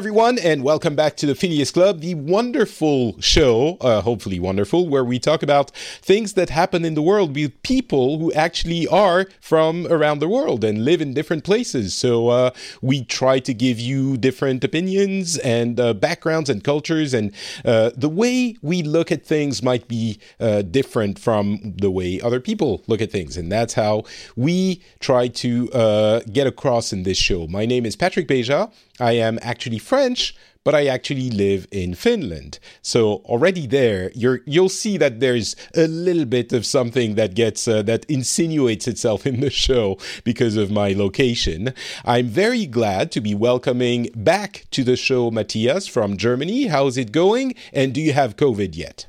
everyone, and welcome back to the Phileas Club, the wonderful show, uh, hopefully wonderful, where we talk about things that happen in the world with people who actually are from around the world and live in different places. So uh, we try to give you different opinions and uh, backgrounds and cultures, and uh, the way we look at things might be uh, different from the way other people look at things, and that's how we try to uh, get across in this show. My name is Patrick Beja. I am actually French, but I actually live in Finland. So already there, you're you'll see that there's a little bit of something that gets uh, that insinuates itself in the show because of my location. I'm very glad to be welcoming back to the show Matthias from Germany. How's it going? And do you have COVID yet?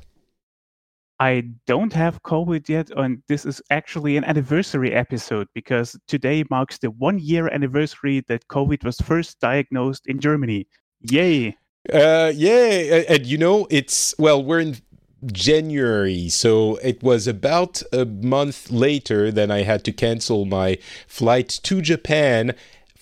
I don't have COVID yet, and this is actually an anniversary episode because today marks the one year anniversary that COVID was first diagnosed in Germany. Yay! Uh, yay! And you know, it's well, we're in January, so it was about a month later than I had to cancel my flight to Japan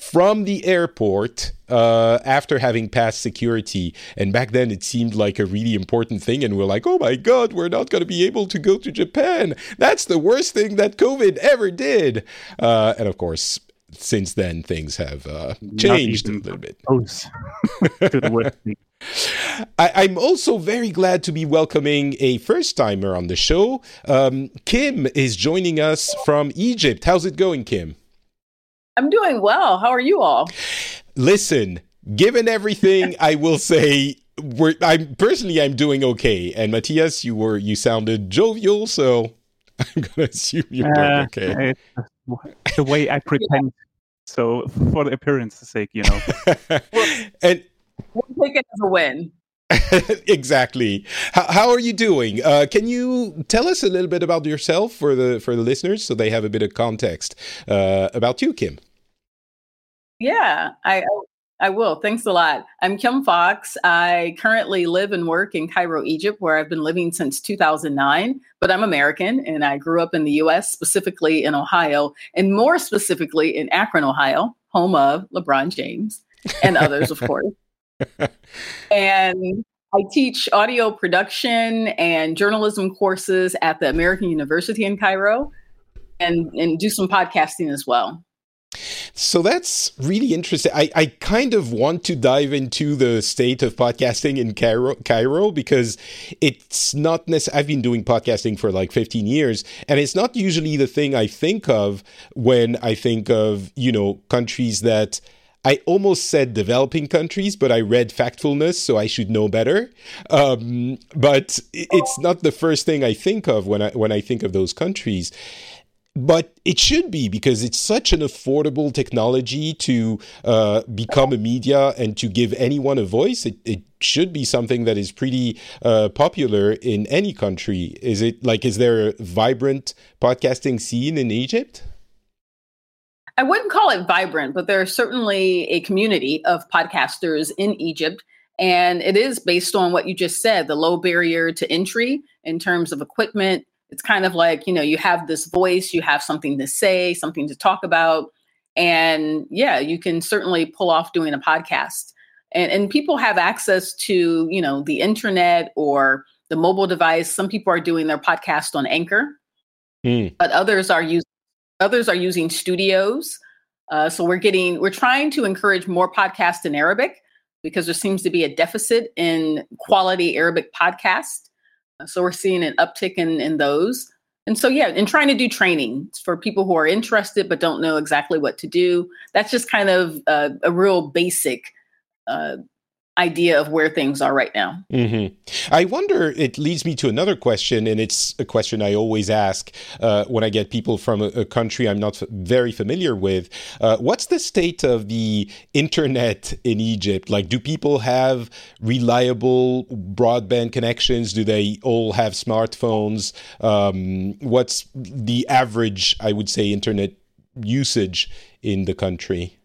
from the airport uh, after having passed security. And back then, it seemed like a really important thing. And we're like, oh my God, we're not going to be able to go to Japan. That's the worst thing that COVID ever did. Uh, and of course, since then, things have uh, changed a little bit. Close to the worst thing. I, am also very glad to be welcoming a first timer on the show. Um, Kim is joining us from Egypt. How's it going, Kim? I'm doing well. How are you all? Listen, given everything, I will say we're, I'm personally I'm doing okay. And Matthias, you were you sounded jovial, so I'm gonna assume you're doing uh, okay. the way I pretend. So for the appearance's sake, you know. and we'll take it as a win. exactly. How, how, are you doing? Uh, can you tell us a little bit about yourself for the for the listeners, so they have a bit of context uh, about you, Kim? Yeah, I I will. Thanks a lot. I'm Kim Fox. I currently live and work in Cairo, Egypt, where I've been living since 2009. But I'm American, and I grew up in the U.S., specifically in Ohio, and more specifically in Akron, Ohio, home of LeBron James and others, of course. And I teach audio production and journalism courses at the American University in Cairo, and and do some podcasting as well. So that's really interesting. I, I kind of want to dive into the state of podcasting in Cairo, Cairo because it's not necessarily, I've been doing podcasting for like 15 years, and it's not usually the thing I think of when I think of, you know, countries that I almost said developing countries, but I read factfulness, so I should know better. Um, but it's not the first thing I think of when I when I think of those countries but it should be because it's such an affordable technology to uh, become a media and to give anyone a voice. It, it should be something that is pretty uh, popular in any country. Is it like, is there a vibrant podcasting scene in Egypt? I wouldn't call it vibrant, but there's certainly a community of podcasters in Egypt. And it is based on what you just said the low barrier to entry in terms of equipment, it's kind of like you know you have this voice you have something to say something to talk about and yeah you can certainly pull off doing a podcast and and people have access to you know the internet or the mobile device some people are doing their podcast on anchor mm. but others are using others are using studios Uh, so we're getting, we're trying to encourage more podcasts in Arabic because there seems to be a deficit in quality Arabic podcasts. Uh, so we're seeing an uptick in, in those. And so, yeah, and trying to do training for people who are interested but don't know exactly what to do. That's just kind of uh, a real basic uh, idea of where things are right now. Mm-hmm. I wonder, it leads me to another question, and it's a question I always ask uh, when I get people from a, a country I'm not f- very familiar with. Uh, what's the state of the internet in Egypt? Like, do people have reliable broadband connections? Do they all have smartphones? Um, what's the average, I would say, internet usage in the country?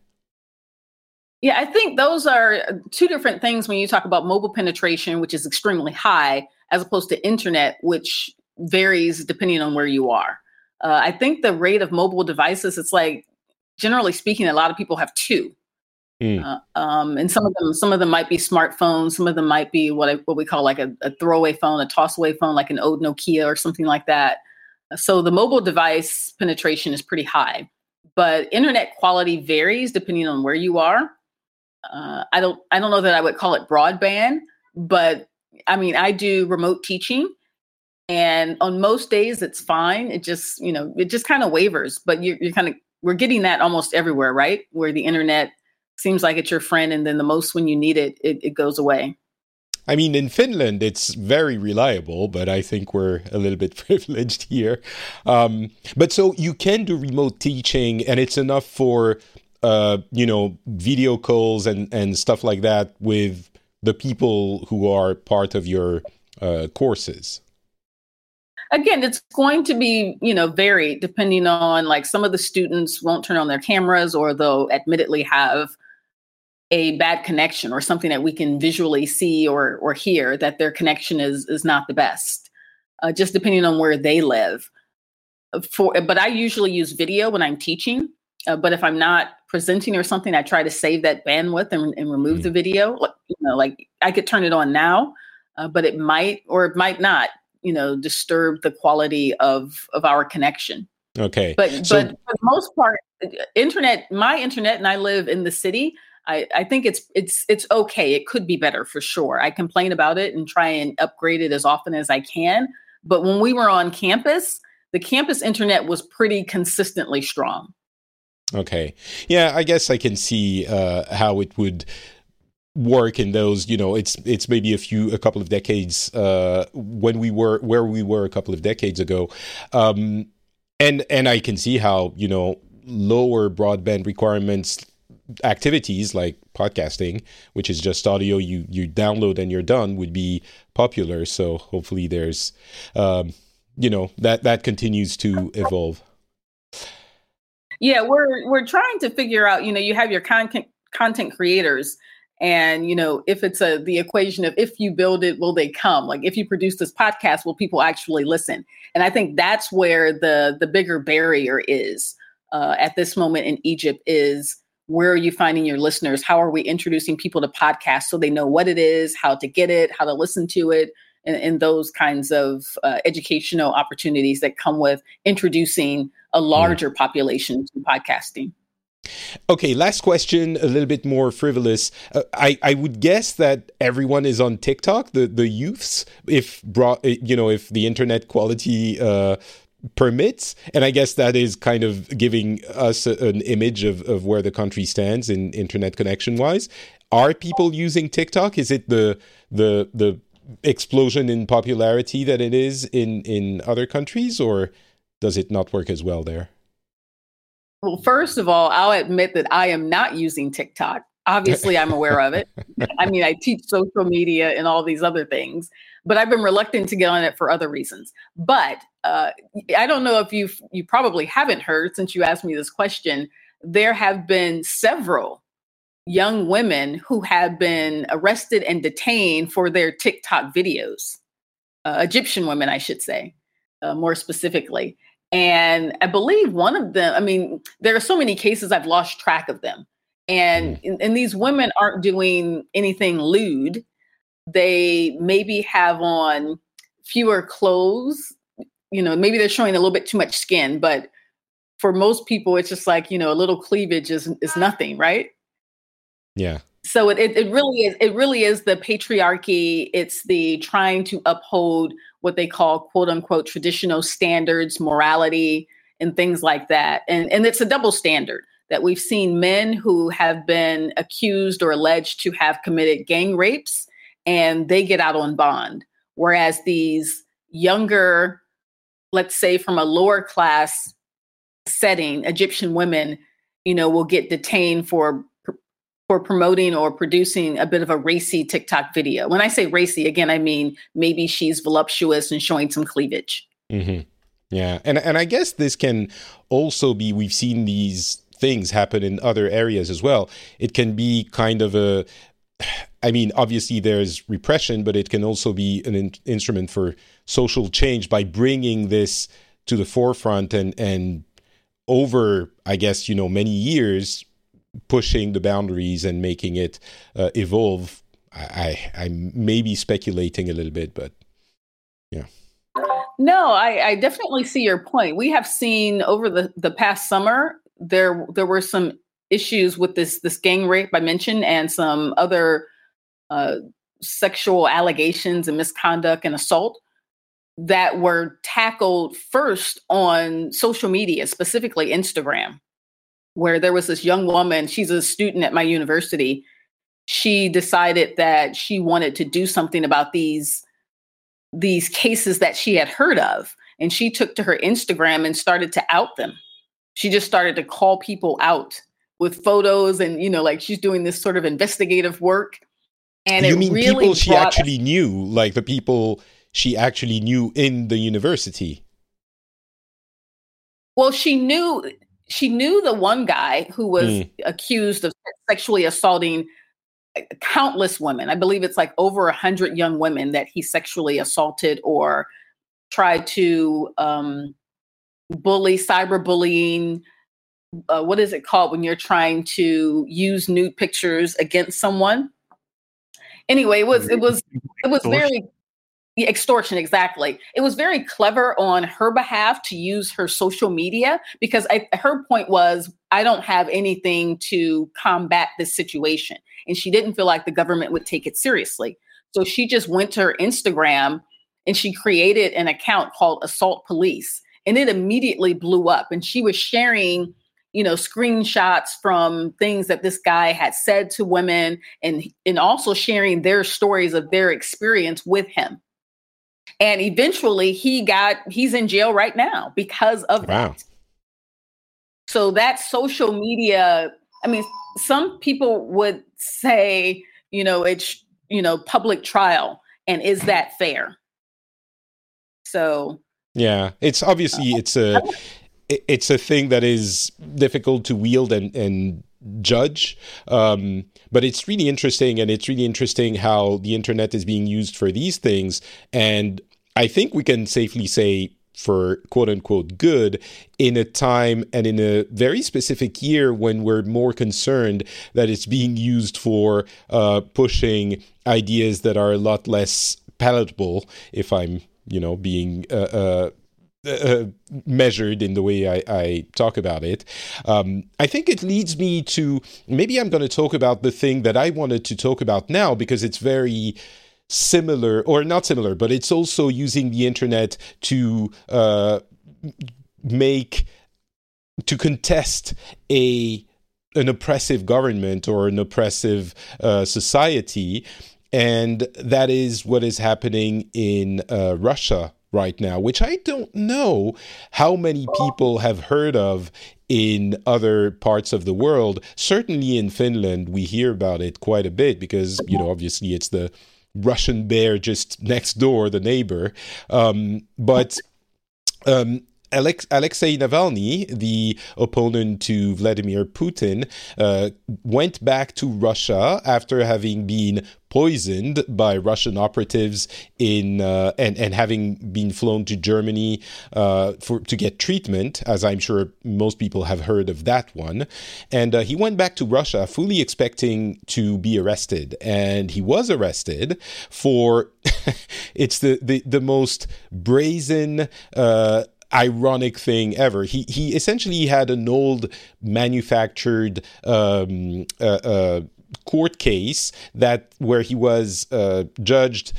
Yeah, I think those are two different things when you talk about mobile penetration, which is extremely high, as opposed to internet, which varies depending on where you are. Uh, I think the rate of mobile devices, it's like generally speaking, a lot of people have two. Mm. Uh, um, and some of them, some of them might be smartphones. Some of them might be what I, what we call like a, a throwaway phone, a tossaway phone, like an old Nokia or something like that. So the mobile device penetration is pretty high, but internet quality varies depending on where you are uh, I don't I don't know that I would call it broadband, but I mean I do remote teaching, and on most days it's fine. It just you know it just kind of wavers, but you're, you're kind of we're getting that almost everywhere, right? Where the internet seems like it's your friend, and then the most when you need it, it, it goes away. I mean, in Finland, it's very reliable, but I think we're a little bit privileged here. Um, but so you can do remote teaching, and it's enough for uh, you know, video calls and, and stuff like that with the people who are part of your uh, courses? Again, it's going to be, you know, vary depending on like some of the students won't turn on their cameras or they'll admittedly have a bad connection or something that we can visually see or or hear that their connection is is not the best. Uh, just depending on where they live. For but I usually use video when I'm teaching. Uh, but if I'm not presenting or something, I try to save that bandwidth and, and remove mm. the video. Like, you know, like I could turn it on now, uh, but it might or it might not, you know, disturb the quality of of our connection. Okay, but so- but for the most part, internet, my internet, and I live in the city. I, I think it's it's it's okay. It could be better for sure. I complain about it and try and upgrade it as often as I can. But when we were on campus, the campus internet was pretty consistently strong. Okay. Yeah, I guess I can see uh, how it would work in those you know it's it's maybe a few a couple of decades uh when we were where we were a couple of decades ago. Um and and i can see how you know lower broadband requirements activities like podcasting which is just audio you you download and you're done would be popular. So hopefully there's um you know that that continues to evolve yeah, we're we're trying to figure out, you know, you have your content content creators and you know if it's a the equation of if you build it will they come? Like if you produce this podcast will people actually listen? And i think that's where the the bigger barrier is uh, at this moment in egypt is where are you finding your listeners? How are we introducing people to podcasts so they know what it is how to get it how to listen to it and, and those kinds of uh, educational opportunities that come with introducing a hmm. larger mm. population to podcasting. Okay, last question, a little bit more frivolous. Uh, I, I would guess that everyone is on TikTok, the, the youths, if brought, you know, if the internet quality uh, permits. And I guess that is kind of giving us a, an image of, of where the country stands in internet connection wise. Are people using TikTok? Is it the the the explosion in popularity that it is in in other countries, or does it not work as well there? Well, first of all, I'll admit that I am not using TikTok. Obviously, I'm aware of it. I mean, I teach social media and all these other things, but I've been reluctant to get on it for other reasons. But uh, I don't know if you you probably haven't heard since you asked me this question. There have been several young women who have been arrested and detained for their TikTok videos. Uh, Egyptian women, I should say, uh, more specifically. And I believe one of them, I mean, there are so many cases I've lost track of them. And, mm. and these women aren't doing anything lewd. They maybe have on fewer clothes. You know, maybe they're showing a little bit too much skin, but for most people, it's just like, you know, a little cleavage is, is nothing, right? Yeah. So it, it, it really is, it really is the patriarchy. It's the trying to uphold what they call quote unquote traditional standards, morality, and things like that. And, and it's a double standard that we've seen men who have been accused or alleged to have committed gang rapes and they get out on bond. Whereas these younger, let's say from a lower class setting, Egyptian women, you know, will get detained for for promoting or producing a bit of a racy TikTok video. When I say racy, again, I mean maybe she's voluptuous and showing some cleavage. Mm-hmm. Yeah, and and I guess this can also be we've seen these things happen in other areas as well. It can be kind of a I mean, obviously there's repression, but it can also be an in- instrument for social change by bringing this to the forefront and and over, I guess, you know, many years, pushing the boundaries and making it uh, evolve. I, I I may be speculating a little bit, but yeah. No, I, I definitely see your point. We have seen over the, the past summer there there were some issues with this this gang rape I mentioned and some other uh, sexual allegations and misconduct and assault that were tackled first on social media, specifically Instagram, where there was this young woman, she's a student at my university. She decided that she wanted to do something about these these cases that she had heard of and she took to her Instagram and started to out them. She just started to call people out with photos and you know like she's doing this sort of investigative work and you mean really people she actually knew, like the people she actually knew in the university? Well, she knew she knew the one guy who was Mm. accused of sexually assaulting uh, countless women. I believe it's like over a hundred young women that he sexually assaulted or tried to um, bully, cyberbullying. Uh, what is it called when you're trying to use nude pictures against someone? Anyway, it was it was it was very extortion exactly. It was very clever on her behalf to use her social media because I, her point was i don't have anything to combat this situation and she didn't feel like the government would take it seriously. So she just went to her instagram and she created an account called assault police and it immediately blew up and she was sharing you know screenshots from things that this guy had said to women and and also sharing their stories of their experience with him and eventually he got he's in jail right now because of Wow. that so that social media i mean some people would say you know it's you know public trial and is that fair? So. Yeah, it's obviously uh, it's a it's a thing that is difficult to wield and and judge. Um, but it's really interesting, and it's really interesting how the internet is being used for these things. And I think we can safely say for quote unquote good in a time and in a very specific year when we're more concerned that it's being used for uh, pushing ideas that are a lot less palatable if i'm you know being uh, uh, measured in the way I, I talk about it. Um, I think it leads me to maybe I'm going to talk about the thing that I wanted to talk about now because it's very similar, or not similar, but it's also using the internet to uh, make to contest a an oppressive government or an oppressive uh, society, and that is what is happening in uh, Russia right now, which I don't know how many people have heard of in other parts of the world. Certainly in Finland, we hear about it quite a bit because, you know, obviously it's the Russian bear just next door, the neighbor. Um, but um, Alex- Alexei Navalny, the opponent to Vladimir Putin, uh, went back to Russia after having been poisoned by Russian operatives in uh, and and having been flown to Germany uh, for to get treatment, as I'm sure most people have heard of that one. And uh, he went back to Russia fully expecting to be arrested, and he was arrested for it's the the, the most brazen. Uh, ironic thing ever. He he essentially had an old manufactured um, uh, uh, court case that where he was uh, judged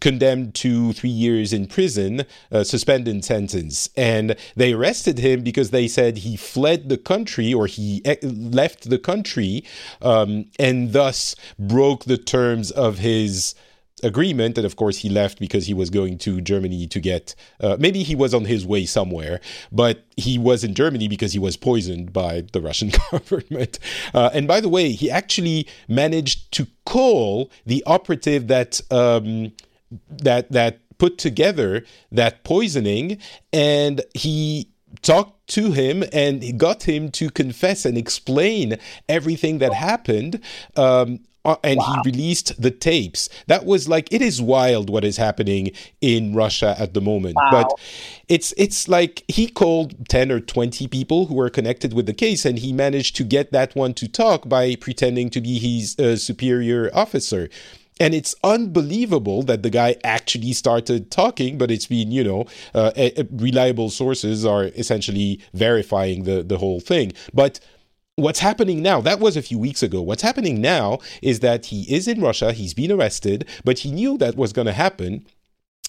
condemned to three years in prison, uh, suspended sentence. And they arrested him because they said he fled the country or he e- left the country um, and thus broke the terms of his agreement. And of course, he left because he was going to Germany to get, uh, maybe he was on his way somewhere, but he was in Germany because he was poisoned by the Russian government. Uh, and by the way, he actually managed to call the operative that, um, that, that put together that poisoning and he talked to him and got him to confess and explain everything that happened um, and wow. he released the tapes. That was like it is wild what is happening in Russia at the moment. Wow. But it's it's like he called 10 or 20 people who were connected with the case and he managed to get that one to talk by pretending to be his uh, superior officer. And it's unbelievable that the guy actually started talking, but it's been, you know, uh, reliable sources are essentially verifying the, the whole thing. But What's happening now, that was a few weeks ago. What's happening now is that he is in Russia, he's been arrested, but he knew that was going to happen.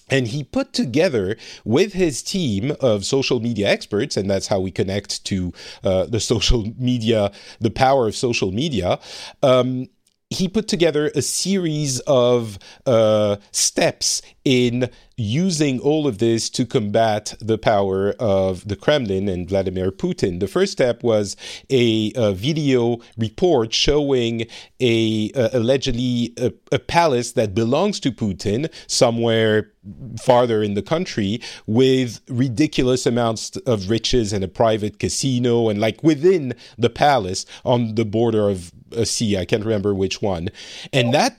And he put together with his team of social media experts, and that's how we connect to uh, the social media, the power of social media. Um, he put together a series of uh, steps in using all of this to combat the power of the Kremlin and Vladimir Putin. The first step was a, a video report showing a, a allegedly a, a palace that belongs to Putin somewhere farther in the country with ridiculous amounts of riches and a private casino and like within the palace on the border of a sea. I can't remember which one. And that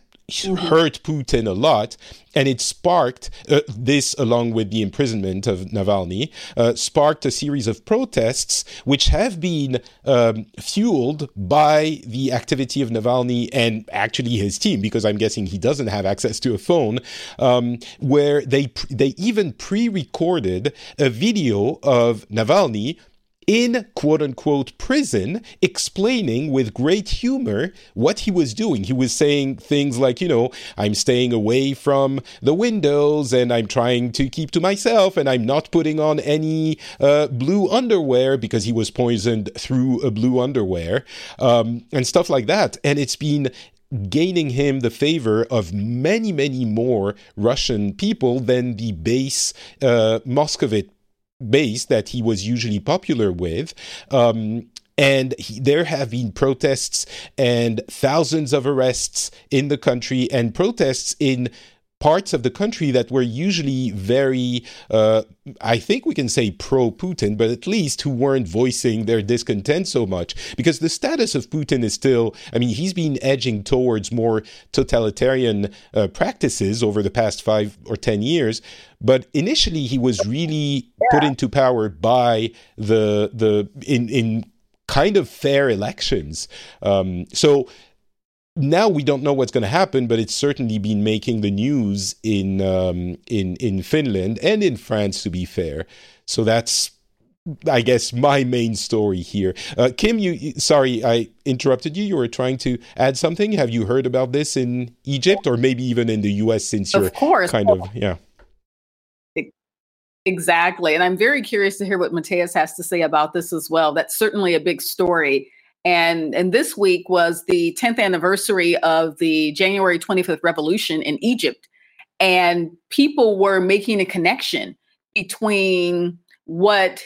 hurt Putin a lot, and it sparked uh, this, along with the imprisonment of Navalny, uh, sparked a series of protests which have been um, fueled by the activity of Navalny and actually his team, because I'm guessing he doesn't have access to a phone, um, where they they even pre-recorded a video of Navalny in quote unquote prison explaining with great humor what he was doing. He was saying things like, you know, I'm staying away from the windows and I'm trying to keep to myself and I'm not putting on any uh, blue underwear because he was poisoned through a blue underwear um, and stuff like that. And it's been gaining him the favor of many, many more Russian people than the base uh, Muscovite base that he was usually popular with. Um, and he, there have been protests and thousands of arrests in the country and protests in parts of the country that were usually very, uh, I think we can say pro Putin, but at least who weren't voicing their discontent so much. Because the status of Putin is still, I mean, he's been edging towards more totalitarian uh, practices over the past five or 10 years. But initially, he was really yeah. put into power by the, the, in, in, kind of fair elections. Um, so now we don't know what's going to happen, but it's certainly been making the news in um, in in Finland and in France, to be fair. So that's, I guess, my main story here. Uh, Kim, you sorry I interrupted you. You were trying to add something. Have you heard about this in Egypt or maybe even in the U.S. Since you're course. kind of yeah. Exactly. And I'm very curious to hear what Matthias has to say about this as well. That's certainly a big story. And, and this week was the 10th anniversary of the January 25th revolution in Egypt. And people were making a connection between what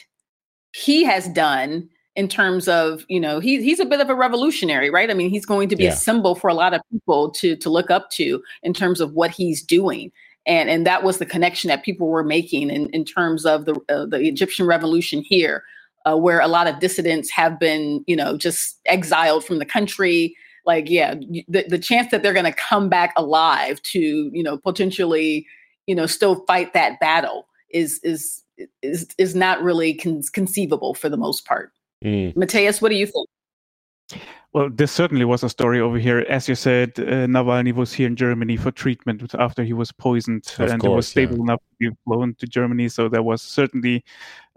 he has done in terms of, you know, he, he's a bit of a revolutionary, right? I mean, he's going to be yeah. a symbol for a lot of people to, to look up to in terms of what he's doing. And, and that was the connection that people were making in, in terms of the, uh, the Egyptian revolution here uh, where a lot of dissidents have been, you know, just exiled from the country. Like, yeah, the, the chance that they're going to come back alive to, you know, potentially, you know, still fight that battle is is is is not really con- conceivable for the most part. Mm. Matthias, what do you think? Well, this certainly was a story over here. As you said, uh, Navalny was here in Germany for treatment after he was poisoned, of and course, was stable yeah. enough to be flown to Germany. So there was certainly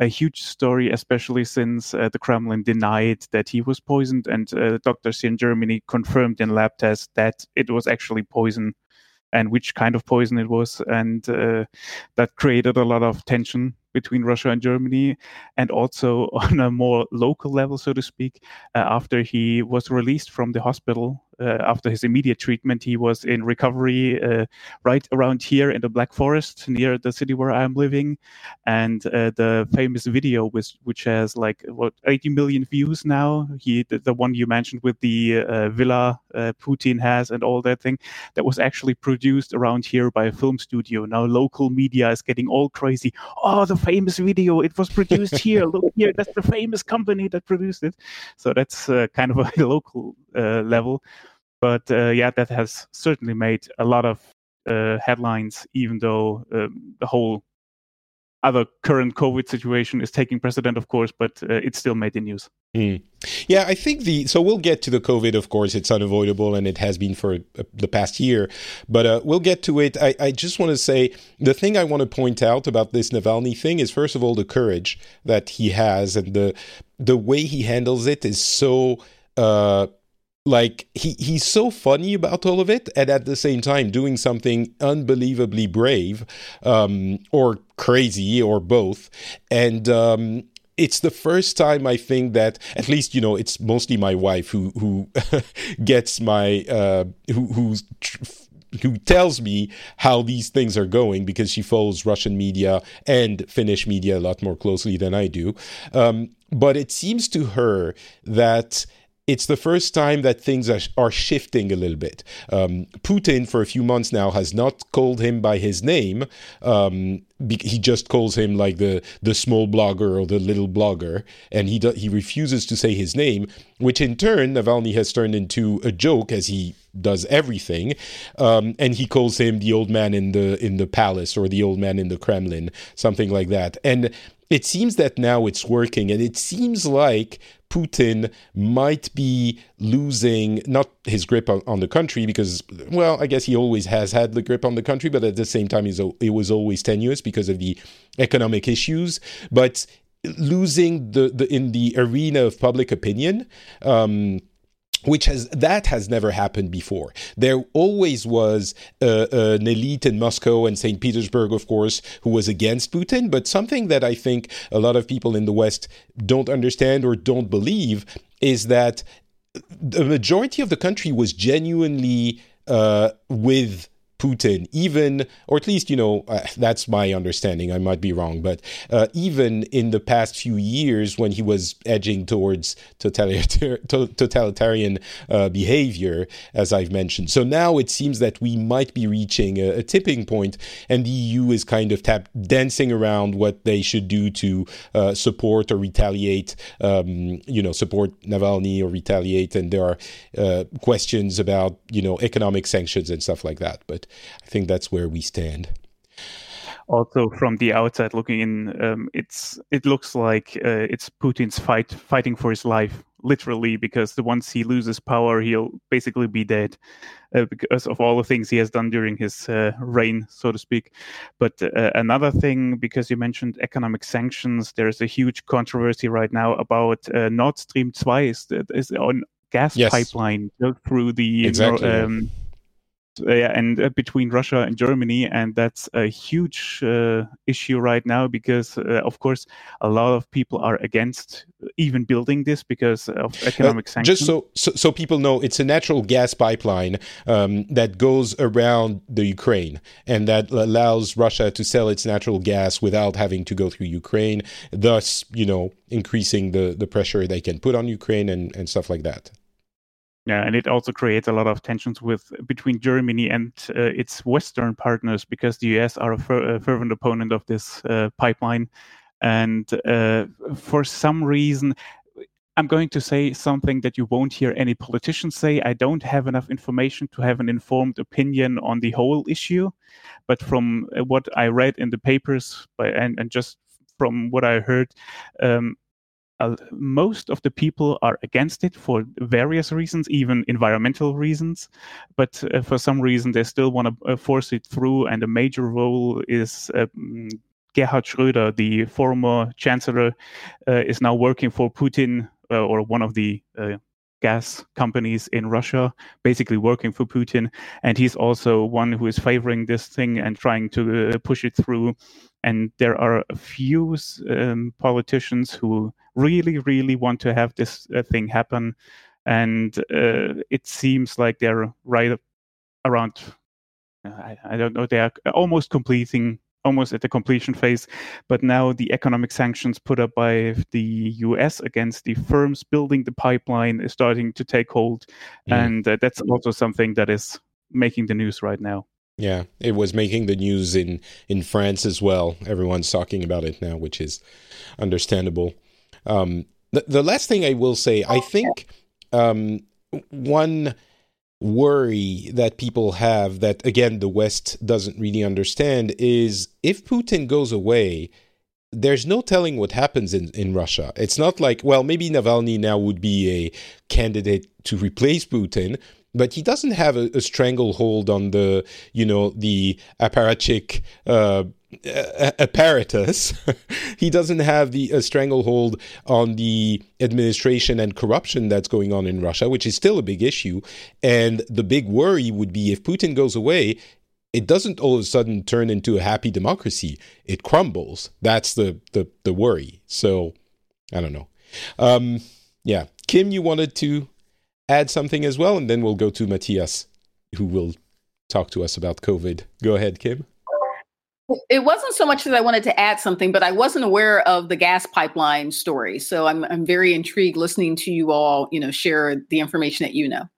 a huge story, especially since uh, the Kremlin denied that he was poisoned, and uh, doctors here in Germany confirmed in lab tests that it was actually poison, and which kind of poison it was, and uh, that created a lot of tension between Russia and Germany, and also on a more local level, so to speak. Uh, after he was released from the hospital, uh, after his immediate treatment, he was in recovery uh, right around here in the Black Forest near the city where I'm living. And uh, the famous video, which, which has like what 80 million views now, he the, the one you mentioned with the uh, villa uh, Putin has and all that thing, that was actually produced around here by a film studio. Now local media is getting all crazy. Oh, the famous video! It was produced here. Look here, that's the famous company that produced it. So that's uh, kind of a local uh, level. But uh, yeah, that has certainly made a lot of uh, headlines, even though um, the whole other current COVID situation is taking precedent, of course, but uh, it still made the news. Mm. Yeah, I think the so we'll get to the COVID. Of course, it's unavoidable, and it has been for uh, the past year. But uh, we'll get to it. I, I just want to say the thing I want to point out about this Navalny thing is first of all the courage that he has, and the the way he handles it is so. Uh, like he he's so funny about all of it and at the same time doing something unbelievably brave um, or crazy or both and um, it's the first time I think that at least you know it's mostly my wife who who gets my uh, who who's tr- who tells me how these things are going because she follows Russian media and Finnish media a lot more closely than I do. Um, but it seems to her that it's the first time that things are, are shifting a little bit. Um, Putin, for a few months now, has not called him by his name. Um, he just calls him like the the small blogger or the little blogger, and he do, he refuses to say his name, which in turn Navalny has turned into a joke as he does everything, um, and he calls him the old man in the in the palace or the old man in the Kremlin, something like that, and. It seems that now it's working, and it seems like Putin might be losing not his grip on, on, the country because, well, I guess he always has had the grip on the country, but at the same time, it was always tenuous because of the economic issues. But losing the, the in the arena of public opinion. Um, which has that has never happened before. There always was uh, an elite in Moscow and St. Petersburg, of course, who was against Putin. But something that I think a lot of people in the West don't understand or don't believe is that the majority of the country was genuinely uh, with Putin, even, or at least, you know, uh, that's my understanding. I might be wrong, but uh, even in the past few years when he was edging towards totalitar- totalitarian uh, behavior, as I've mentioned. So now it seems that we might be reaching a, a tipping point, and the EU is kind of tap- dancing around what they should do to uh, support or retaliate, um, you know, support Navalny or retaliate. And there are uh, questions about, you know, economic sanctions and stuff like that. But I think that's where we stand. Also, from the outside looking in, um, it's it looks like uh, it's Putin's fight fighting for his life, literally, because the once he loses power, he'll basically be dead uh, because of all the things he has done during his uh, reign, so to speak. But uh, another thing, because you mentioned economic sanctions, there's a huge controversy right now about uh, Nord Stream 2 is, is on gas yes. pipeline through the exactly. um, and uh, between Russia and Germany, and that's a huge uh, issue right now because, uh, of course, a lot of people are against even building this because of uh, economic sanctions. Just so, so, so people know, it's a natural gas pipeline um, that goes around the Ukraine and that allows Russia to sell its natural gas without having to go through Ukraine, thus, you know, increasing the the pressure they can put on Ukraine and and stuff like that. Yeah, and it also creates a lot of tensions with between Germany and uh, its Western partners because the US are a, fer- a fervent opponent of this uh, pipeline, and uh, for some reason, I'm going to say something that you won't hear any politicians say. I don't have enough information to have an informed opinion on the whole issue, but from uh, what I read in the papers by, and, and just from what I heard, um, uh, most of the people are against it for various reasons, even environmental reasons. But uh, for some reason, they still want to uh, force it through. And a major role is um, Gerhard Schröder, the former chancellor, uh, is now working for Putin uh, or one of the uh, gas companies in Russia, basically working for Putin. And he's also one who is favoring this thing and trying to uh, push it through. And there are a few um, politicians who really, really want to have this uh, thing happen. And uh, it seems like they're right around, I, I don't know, they are almost completing almost at the completion phase. But now the economic sanctions put up by the US against the firms building the pipeline is starting to take hold. Yeah. And uh, that's also something that is making the news right now. Yeah, it was making the news in, in France as well. Everyone's talking about it now, which is understandable. Um, the, the last thing I will say, I think um, one worry that people have that again the west doesn't really understand is if putin goes away there's no telling what happens in, in Russia. It's not like, well, maybe Navalny now would be a candidate to replace Putin, but he doesn't have a, a stranglehold on the, you know, the apparatchik uh, apparatus. he doesn't have the stranglehold on the administration and corruption that's going on in Russia, which is still a big issue. And the big worry would be if Putin goes away, it doesn't all of a sudden turn into a happy democracy. It crumbles. That's the the, the worry. So I don't know. Um, yeah, Kim, you wanted to add something as well, and then we'll go to Matthias, who will talk to us about COVID. Go ahead, Kim. It wasn't so much that I wanted to add something, but I wasn't aware of the gas pipeline story. So I'm I'm very intrigued listening to you all, you know, share the information that you know.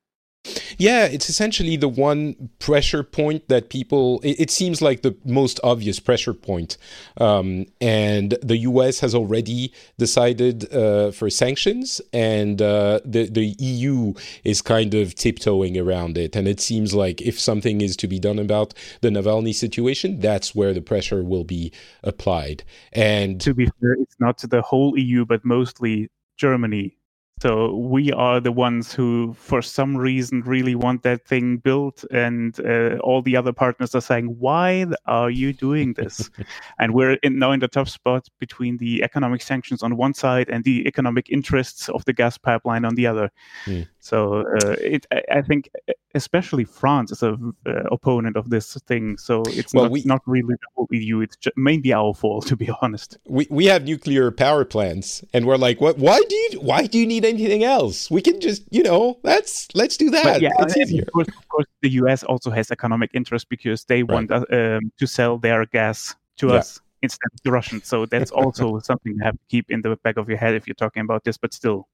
Yeah, it's essentially the one pressure point that people, it, it seems like the most obvious pressure point. Um, and the US has already decided uh, for sanctions, and uh, the, the EU is kind of tiptoeing around it. And it seems like if something is to be done about the Navalny situation, that's where the pressure will be applied. And to be fair, it's not the whole EU, but mostly Germany so we are the ones who, for some reason, really want that thing built, and uh, all the other partners are saying, "Why are you doing this?" and we're in, now in the tough spot between the economic sanctions on one side and the economic interests of the gas pipeline on the other. Mm. So uh, it, I think, especially France is a uh, opponent of this thing. So it's well, not, we, not really the whole EU. It's mainly our fault, to be honest. We we have nuclear power plants, and we're like, what? Why do you why do you need anything else? We can just you know let's let's do that. But yeah, it's easier. Of course, of course, the US also has economic interest because they right. want uh, um, to sell their gas to yeah. us instead of the Russians. So that's also something you have to keep in the back of your head if you're talking about this. But still.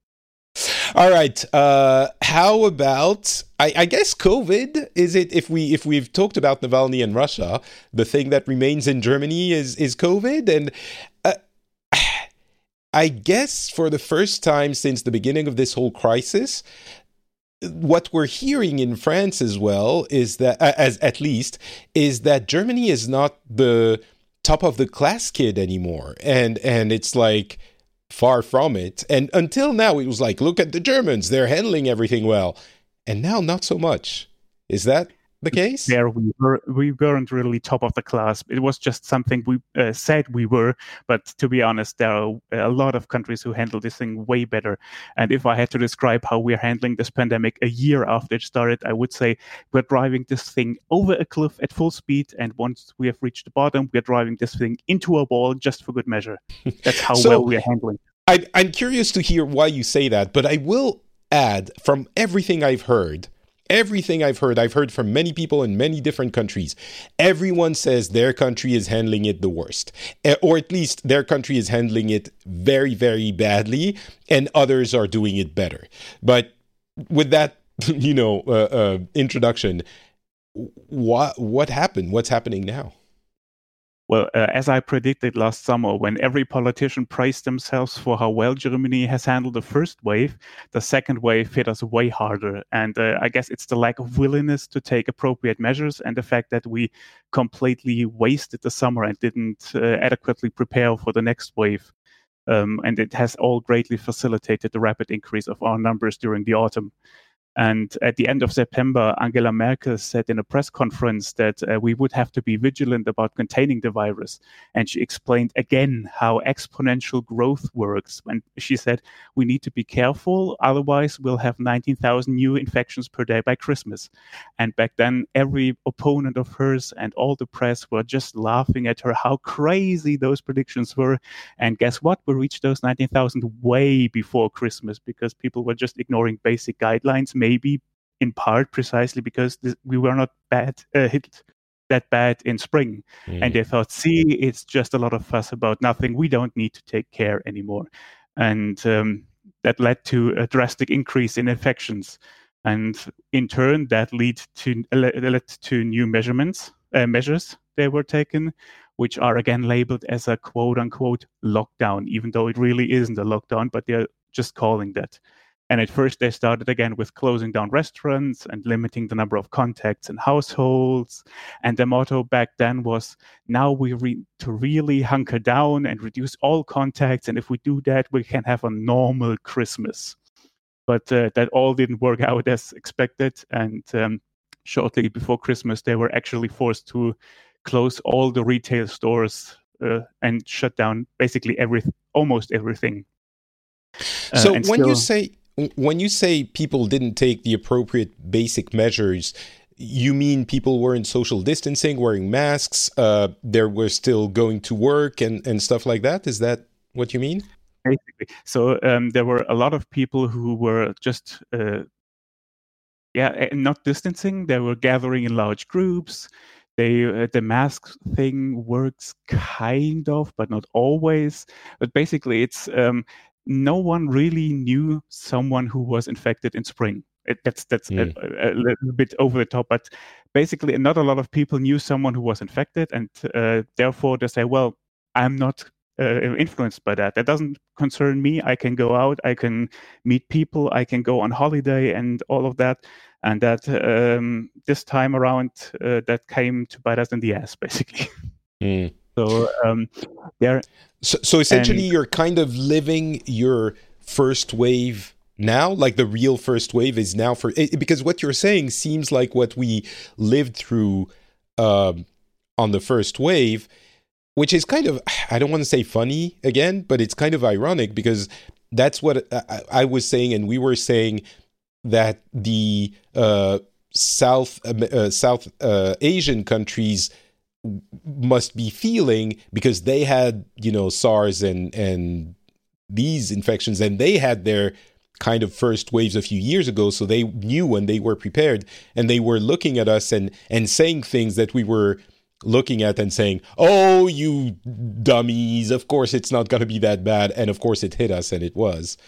All right. Uh, how about I, I, guess COVID is it if we if we've talked about Navalny and Russia, the thing that remains in Germany is is COVID, and uh, I guess for the first time since the beginning of this whole crisis. What we're hearing in France as well is that, as at least, is that Germany is not the top of the class kid anymore, and and it's like Far from it. And until now, it was like, look at the Germans, they're handling everything well. And now, not so much. Is that the case? There we were. We weren't really top of the class. It was just something we uh, said we were. But to be honest, there are a lot of countries who handle this thing way better. And if I had to describe how we're handling this pandemic a year after it started, I would say we're driving this thing over a cliff at full speed. And once we have reached the bottom, we're driving this thing into a wall just for good measure. That's how so, well we're handling. I, I'm curious to hear why you say that, but I will add from everything I've heard everything I've heard, I've heard from many people in many different countries. Everyone says their country is handling it the worst, eh, or at least their country is handling it very, very badly, and others are doing it better. But with that, you know, uh, uh, introduction, what what happened? What's happening now? Well, uh, as I predicted last summer, when every politician praised themselves for how well Germany has handled the first wave, the second wave hit us way harder. And uh, I guess it's the lack of willingness to take appropriate measures and the fact that we completely wasted the summer and didn't uh, adequately prepare for the next wave. Um, and it has all greatly facilitated the rapid increase of our numbers during the autumn. And at the end of September, Angela Merkel said in a press conference that uh, we would have to be vigilant about containing the virus. And she explained again how exponential growth works. And she said, we need to be careful, otherwise, we'll have 19,000 new infections per day by Christmas. And back then, every opponent of hers and all the press were just laughing at her how crazy those predictions were. And guess what? We reached those 19,000 way before Christmas because people were just ignoring basic guidelines maybe in part precisely because this, we were not bad uh, hit that bad in spring. Mm. and they thought see it's just a lot of fuss about nothing. We don't need to take care anymore. And um, that led to a drastic increase in infections. And in turn that lead to led to new measurements uh, measures they were taken which are again labeled as a quote unquote lockdown even though it really isn't a lockdown but they're just calling that and at first, they started again with closing down restaurants and limiting the number of contacts in households. And the motto back then was now we need to really hunker down and reduce all contacts. And if we do that, we can have a normal Christmas. But uh, that all didn't work out as expected. And um, shortly before Christmas, they were actually forced to close all the retail stores uh, and shut down basically every almost everything. Uh, so when still, you say when you say people didn't take the appropriate basic measures, you mean people weren't social distancing, wearing masks, uh, they were still going to work and, and stuff like that? Is that what you mean? Basically. So um, there were a lot of people who were just, uh, yeah, eh, not distancing. They were gathering in large groups. They uh, the mask thing works kind of, but not always. But basically, it's um, no one really knew someone who was infected in spring. It, that's that's mm. a, a, little bit over the top, but basically, not a lot of people knew someone who was infected, and uh, therefore they say, "Well, I'm not uh, influenced by that. That doesn't concern me. I can go out, I can meet people, I can go on holiday, and all of that." And that um, this time around, uh, that came to bite us in the ass, basically. Mm. So um, there. So, so essentially, and, you're kind of living your first wave now? Like the real first wave is now for it, because what you're saying seems like what we lived through um, on the first wave which is kind of i don't want to say funny again but it's kind of ironic because that's what i, I was saying and we were saying that the uh, south uh, south uh, asian countries must be feeling because they had you know SARS and and these infections and they had their kind of first waves a few years ago. So they knew and they were prepared and they were looking at us and and saying things that we were looking at and saying oh you dummies. Of course it's not going to be that bad. And of course it hit us and it was.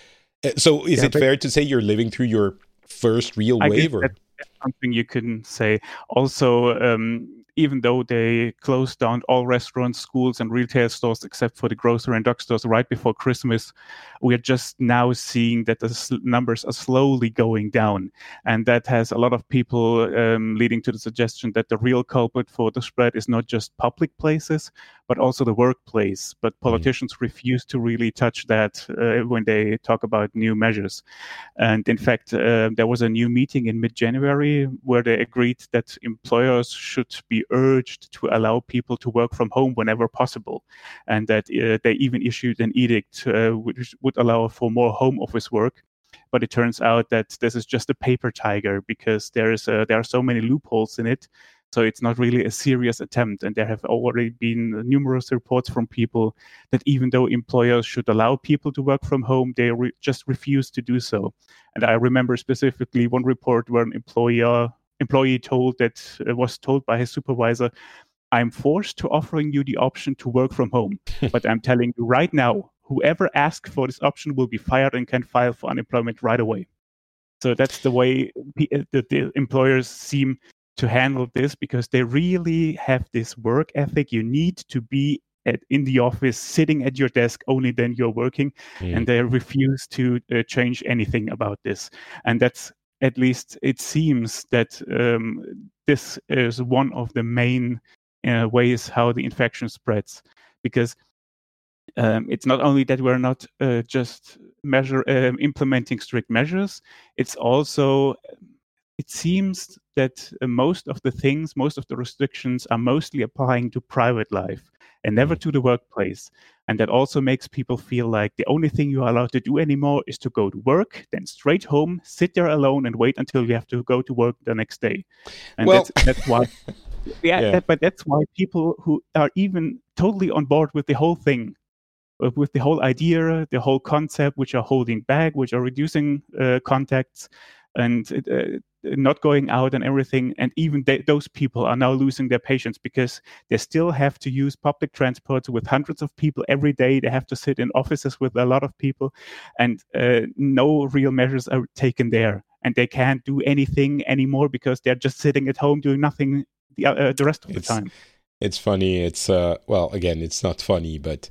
Uh, so is yeah, it fair to say you're living through your first real I wave or? something you can say. Also um, even though they closed down all restaurants, schools, and retail stores except for the grocery and drugstores right before Christmas, we are just now seeing that the numbers are slowly going down. And that has a lot of people um, leading to the suggestion that the real culprit for the spread is not just public places, but also the workplace. But mm-hmm. politicians mm. refuse to really touch that uh, when they talk about new measures. And in fact, uh, there was a new meeting in mid January where they agreed that employers should be urged to allow people to work from home whenever possible. And that uh, they even issued an edict uh, which would allow for more home office work but it turns out that this is just a paper tiger because there is a, there are so many loopholes in it so it's not really a serious attempt. And there have already been numerous reports from people that even though employers should allow people to work from home, they re- just refuse to do so. And I remember specifically one report where an employer employee told that uh, was told by his supervisor, I'm forced to offering you the option to work from home, but I'm telling you right now, whoever asks for this option will be fired and can file for unemployment right away. So that's the way uh, the, the employers seem to handle this because they really have this work ethic. You need to be at, in the office, sitting at your desk. Only then you're working, mm. and they refuse to uh, change anything about this. And that's at least it seems that um, this is one of the main uh, ways how the infection spreads, because um, it's not only that we're not uh, just measure um, implementing strict measures it's also it seems that uh, most of the things most of the restrictions are mostly applying to private life and never mm. to the workplace and that also makes people feel like the only thing you are allowed to do anymore is to go to work then straight home sit there alone and wait until you have to go to work the next day and well, that's, that's why yeah, yeah. That, but that's why people who are even totally on board with the whole thing uh, with the whole idea, the whole concept, which are holding back, which are reducing uh, contacts and uh, not going out and everything. And even they, those people are now losing their patience because they still have to use public transport with hundreds of people every day. They have to sit in offices with a lot of people, and uh, no real measures are taken there. And they can't do anything anymore because they're just sitting at home doing nothing the, uh, the rest of it's, the time. It's funny. It's uh, well, again, it's not funny, but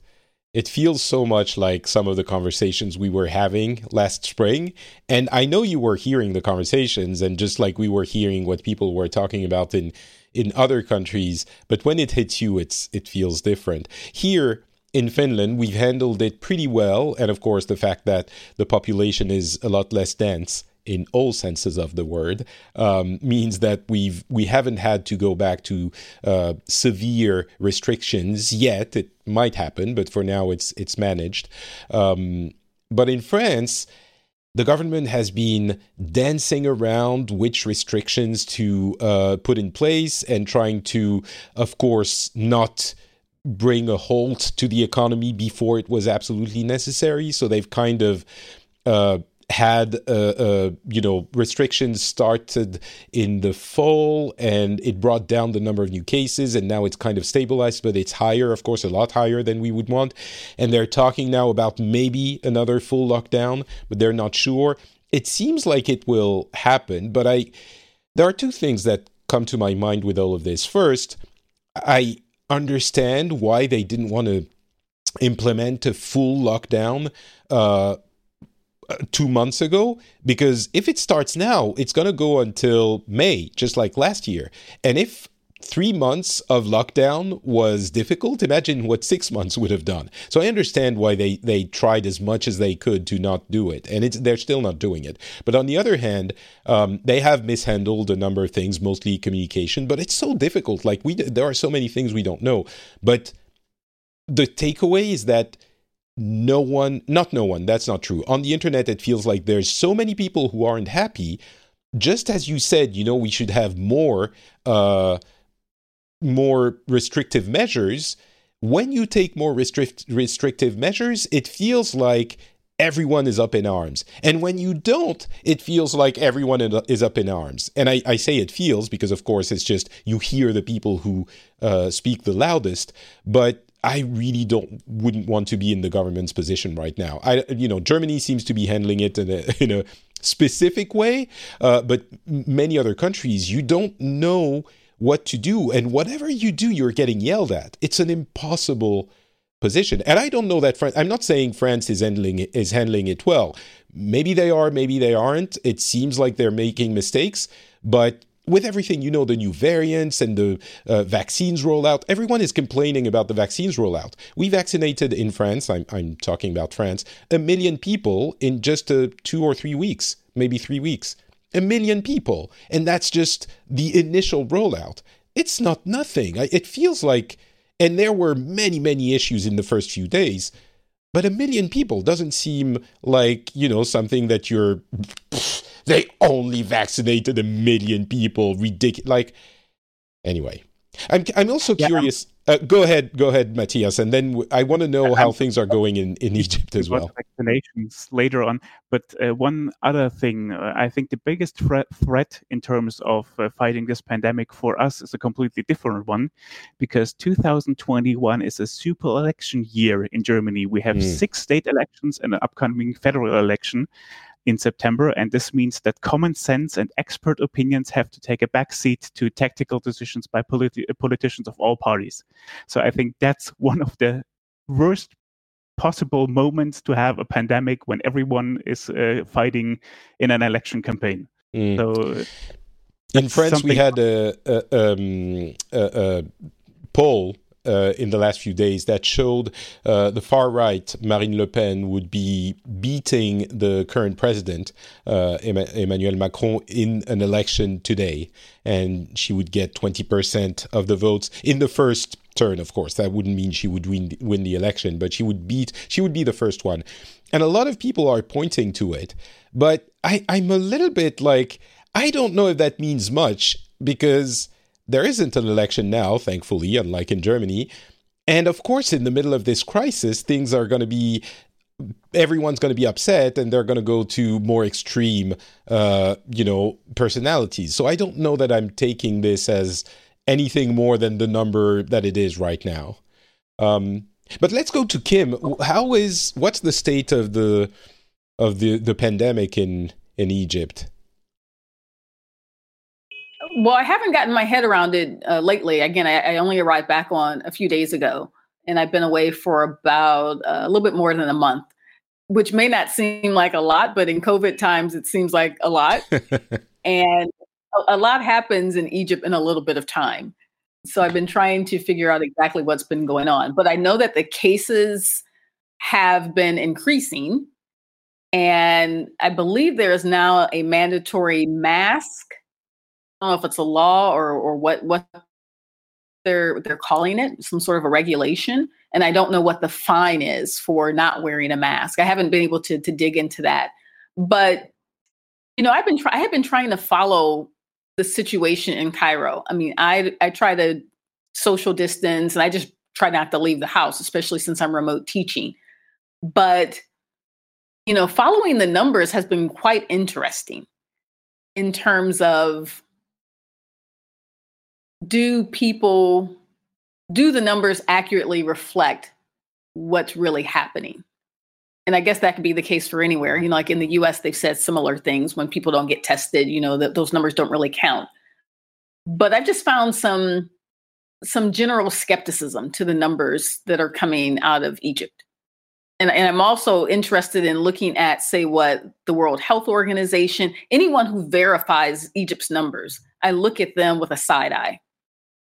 it feels so much like some of the conversations we were having last spring. And I know you were hearing the conversations, and just like we were hearing what people were talking about in in other countries, but when it hits you, it's it feels different. Here in Finland, we've handled it pretty well, and of course, the fact that the population is a lot less dense in all senses of the word um, means that we've we haven't had to go back to uh, severe restrictions yet. It might happen, but for now it's it's managed. Um, but in France, the government has been dancing around which restrictions to uh, put in place and trying to, of course, not bring a halt to the economy before it was absolutely necessary. So they've kind of uh, had uh, uh, you know restrictions started in the fall and it brought down the number of new cases and now it's kind of stabilized but it's higher of course a lot higher than we would want. And they're talking now about maybe another full lockdown but they're not sure. It seems like it will happen but i there are two things that come to my mind with all of this. First i understand why they didn't want to implement a full lockdown uh, two months ago because if it starts now, it's going to go until May, just like last year. And if three months of lockdown was difficult, imagine what six months would have done. So I understand why they, they tried as much as they could to not do it, and they're still not doing it. But on the other hand, um, they have mishandled a number of things, mostly communication. But it's so difficult. Like we, there are so many things we don't know. But the takeaway is that no one, not no one, that's not true. On the internet, it feels like there's so many people who aren't happy. Just as you said, you know, we should have more, uh, more restrictive measures. When you take more restrict, restrictive measures, it feels like everyone is up in arms. And when you don't, it feels like everyone is up in arms. And I, I say it feels because, of course, it's just you hear the people who uh, speak the loudest. But I really don't wouldn't want to be in the government's position right now. I you know Germany seems to be handling it in a in a specific way, uh, but many other countries you don't know what to do, and whatever you do, you're getting yelled at. It's an impossible position, and I don't know that. France, I'm not saying France is handling is handling it well. Maybe they are, maybe they aren't. It seems like they're making mistakes, but with everything, you know, the new variants and the uh, vaccines rollout, everyone is complaining about the vaccines rollout. We vaccinated in France, I'm, I'm talking about France, a million people in just uh, two or three weeks, maybe three weeks. A million people. And that's just the initial rollout. It's not nothing. It feels like, and there were many, many issues in the first few days, but a million people doesn't seem like, you know, something that you're they only vaccinated a million people. Ridiculous. Like, anyway, I'm I'm also curious. Yeah, uh, go ahead, go ahead, Matthias, and then w- I want to know how things are going in, in Egypt as well. Vaccinations later on, but uh, one other thing, uh, I think the biggest threat threat in terms of uh, fighting this pandemic for us is a completely different one, because 2021 is a super election year in Germany. We have mm. six state elections and an upcoming federal election in September. And this means that common sense and expert opinions have to take a backseat to tactical decisions by politi- politicians of all parties. So I think that's one of the worst possible moments to have a pandemic when everyone is uh, fighting in an election campaign. Mm. So in France, we had a, a, um, a, a poll uh, in the last few days that showed uh, the far right, Marine Le Pen, would be beating the current president, uh, Emmanuel Macron, in an election today. And she would get 20% of the votes in the first turn, of course. That wouldn't mean she would win, win the election, but she would beat, she would be the first one. And a lot of people are pointing to it. But I, I'm a little bit like, I don't know if that means much because there isn't an election now, thankfully, unlike in Germany. And of course, in the middle of this crisis, things are going to be everyone's going to be upset and they're going to go to more extreme uh, you know personalities. So i don't know that i'm taking this as anything more than the number that it is right now. Um, but let's go to kim. How is what's the state of the of the the pandemic in in egypt well, I haven't gotten my head around it uh, lately. Again, I, I, only arrived back on a few days ago, and I've been away for about uh, a little bit more than a month, which may not seem like a lot, but in COVID times, it seems like a lot. and a, a lot happens in Egypt in a little bit of time. So I've been trying to figure out exactly what's been going on. But I know that the cases have been increasing. And I believe there is now a mandatory mask don't know if it's a law or or what what they're they're calling it, some sort of a regulation. And I don't know what the fine is for not wearing a mask. I haven't been able to to dig into that. But you know, I've been I have been trying to follow the situation in Cairo. I mean, I I try to social distance and I just try not to leave the house, especially since I'm remote teaching. But you know, following the numbers has been quite interesting in terms of do people do the numbers accurately reflect what's really happening? And i guess that could be the case for anywhere. You know like in the us they've said similar things when people don't get tested you know that those numbers don't really count. But i've just found some some general skepticism to the numbers that are coming out of egypt. And, and i'm also interested in looking at say what the world health organization anyone who verifies egypt's numbers i look at them with a side eye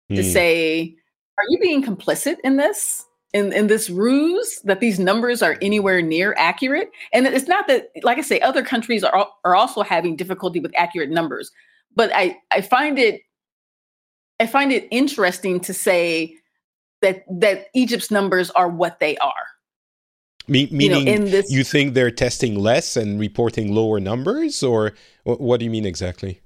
to mm. say, are you being complicit in this? In, in this ruse that these numbers are anywhere near accurate and it's not that like i say other countries are, are also having difficulty with accurate numbers but i i find it i find it interesting to say that that egypt's numbers are what they are Me- meaning you, know, this, you think they're testing less and reporting lower numbers or what do you mean exactly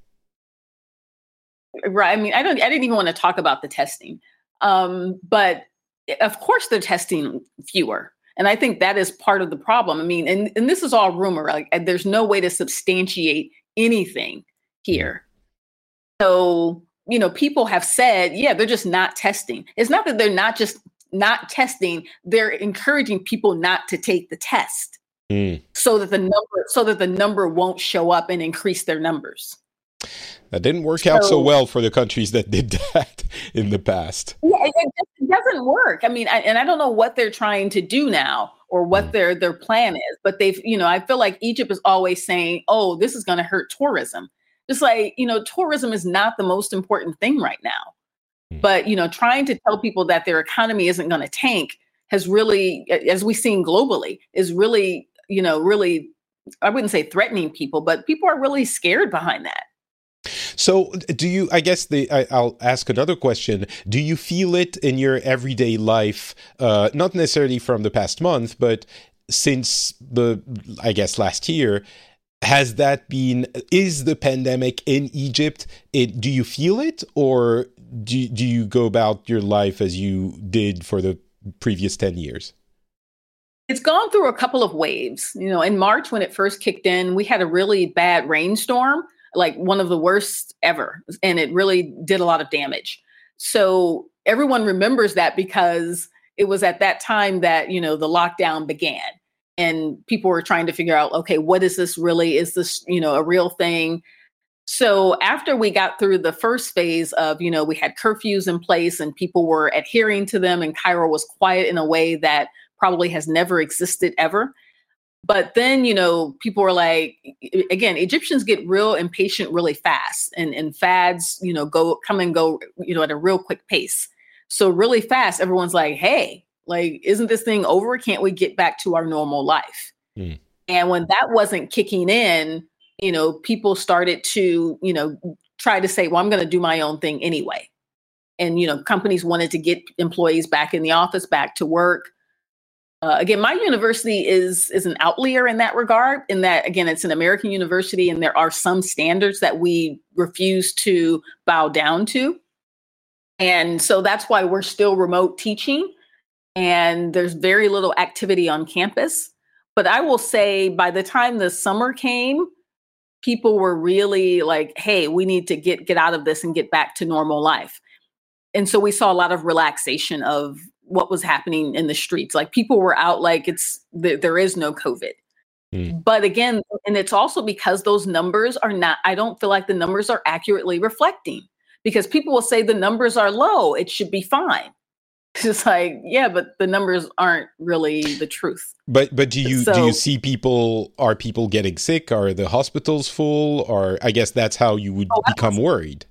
right. I mean, I don't. I didn't even want to talk about the testing, um, but eh, of course they're testing fewer, and I think that is part of the problem. I mean, and and this is all rumor. Like, there's no way to substantiate anything here. So you know, people have said, yeah, they're just not testing. It's not that they're not just not testing; they're encouraging people not to take the test. Mm. so that the number so that the number won't show up and increase their numbers that didn't work so, out so well for the countries that did that in the past. Yeah, it, it doesn't work. I mean, I, and I don't know what they're trying to do now or what mm. their their plan is, but they've, you know, I feel like Egypt is always saying, "Oh, this is going to hurt tourism." Just like, you know, tourism is not the most important thing right now. Mm. But, you know, trying to tell people that their economy isn't going to tank has really as we've seen globally is really, you know, really I wouldn't say threatening people, but people are really scared behind that. So, do you? I guess the I, will ask another question. Do you feel it in your everyday life? Uh, not necessarily from the past month, but since the I guess last year. Has that been? Is the pandemic in Egypt? It, do you feel it, or do do you go about your life as you did for the previous ten years? It's gone through a couple of waves. You know, in March when it first kicked in, we had a really bad rainstorm like one of the worst ever. And it really did a lot of damage. So everyone remembers that because it was at that time that, you know, the lockdown began and people were trying to figure out, okay, what is this really? Is this, you know, a real thing? So after we got through the first phase of, you know, we had curfews in place and people were adhering to them and Cairo was quiet in a way that probably has never existed ever. But then, you know, people were like, again, Egyptians get real impatient really fast and, and fads, you know, go come and go, you know, at a real quick pace. So really fast, everyone's like, "Hey, like, isn't this thing over? Can't we get back to our normal life?" Mm. And when that wasn't kicking in, you know, people started to, you know, try to say, "Well, I'm going to do my own thing anyway." And you know, companies wanted to get employees back in the office, back to work. Uh, again, my university is is an outlier in that regard. In that, again, it's an American university, and there are some standards that we refuse to bow down to. And so that's why we're still remote teaching, and there's very little activity on campus. But I will say, by the time the summer came, people were really like, "Hey, we need to get get out of this and get back to normal life." And so we saw a lot of relaxation of what was happening in the streets. Like people were out like it's there is no COVID. Mm. But again, and it's also because those numbers are not, I don't feel like the numbers are accurately reflecting because people will say the numbers are low, it should be fine. It's just like, yeah, but the numbers aren't really the truth. But but do you so, do you see people are people getting sick? Are the hospitals full? Or I guess that's how you would oh, become worried.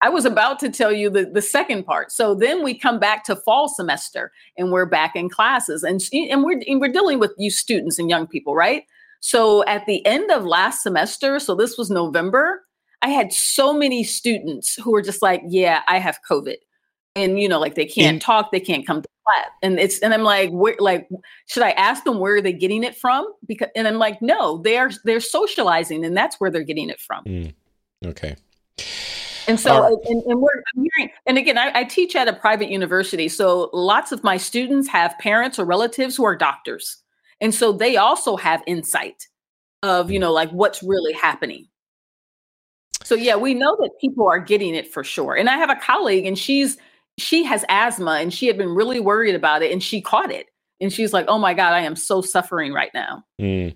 I was about to tell you the, the second part. So then we come back to fall semester and we're back in classes and, and we're, and we're dealing with you students and young people, right? So at the end of last semester, so this was November, I had so many students who were just like, yeah, I have COVID. And you know, like they can't talk, they can't come to class. And it's and I'm like, where like should I ask them where are they getting it from? Because and I'm like, no, they are they're socializing and that's where they're getting it from. Mm. Okay. And so, right. and, and, we're I'm hearing, and again, I, I, teach at a private university. So lots of my students have parents or relatives who are doctors. And so they also have insight of, you know, like what's really happening. So yeah, we know that people are getting it for sure. And I have a colleague and she's, she has asthma and she had been really worried about it and she caught it. And she's like, oh my God, I am so suffering right now. Mm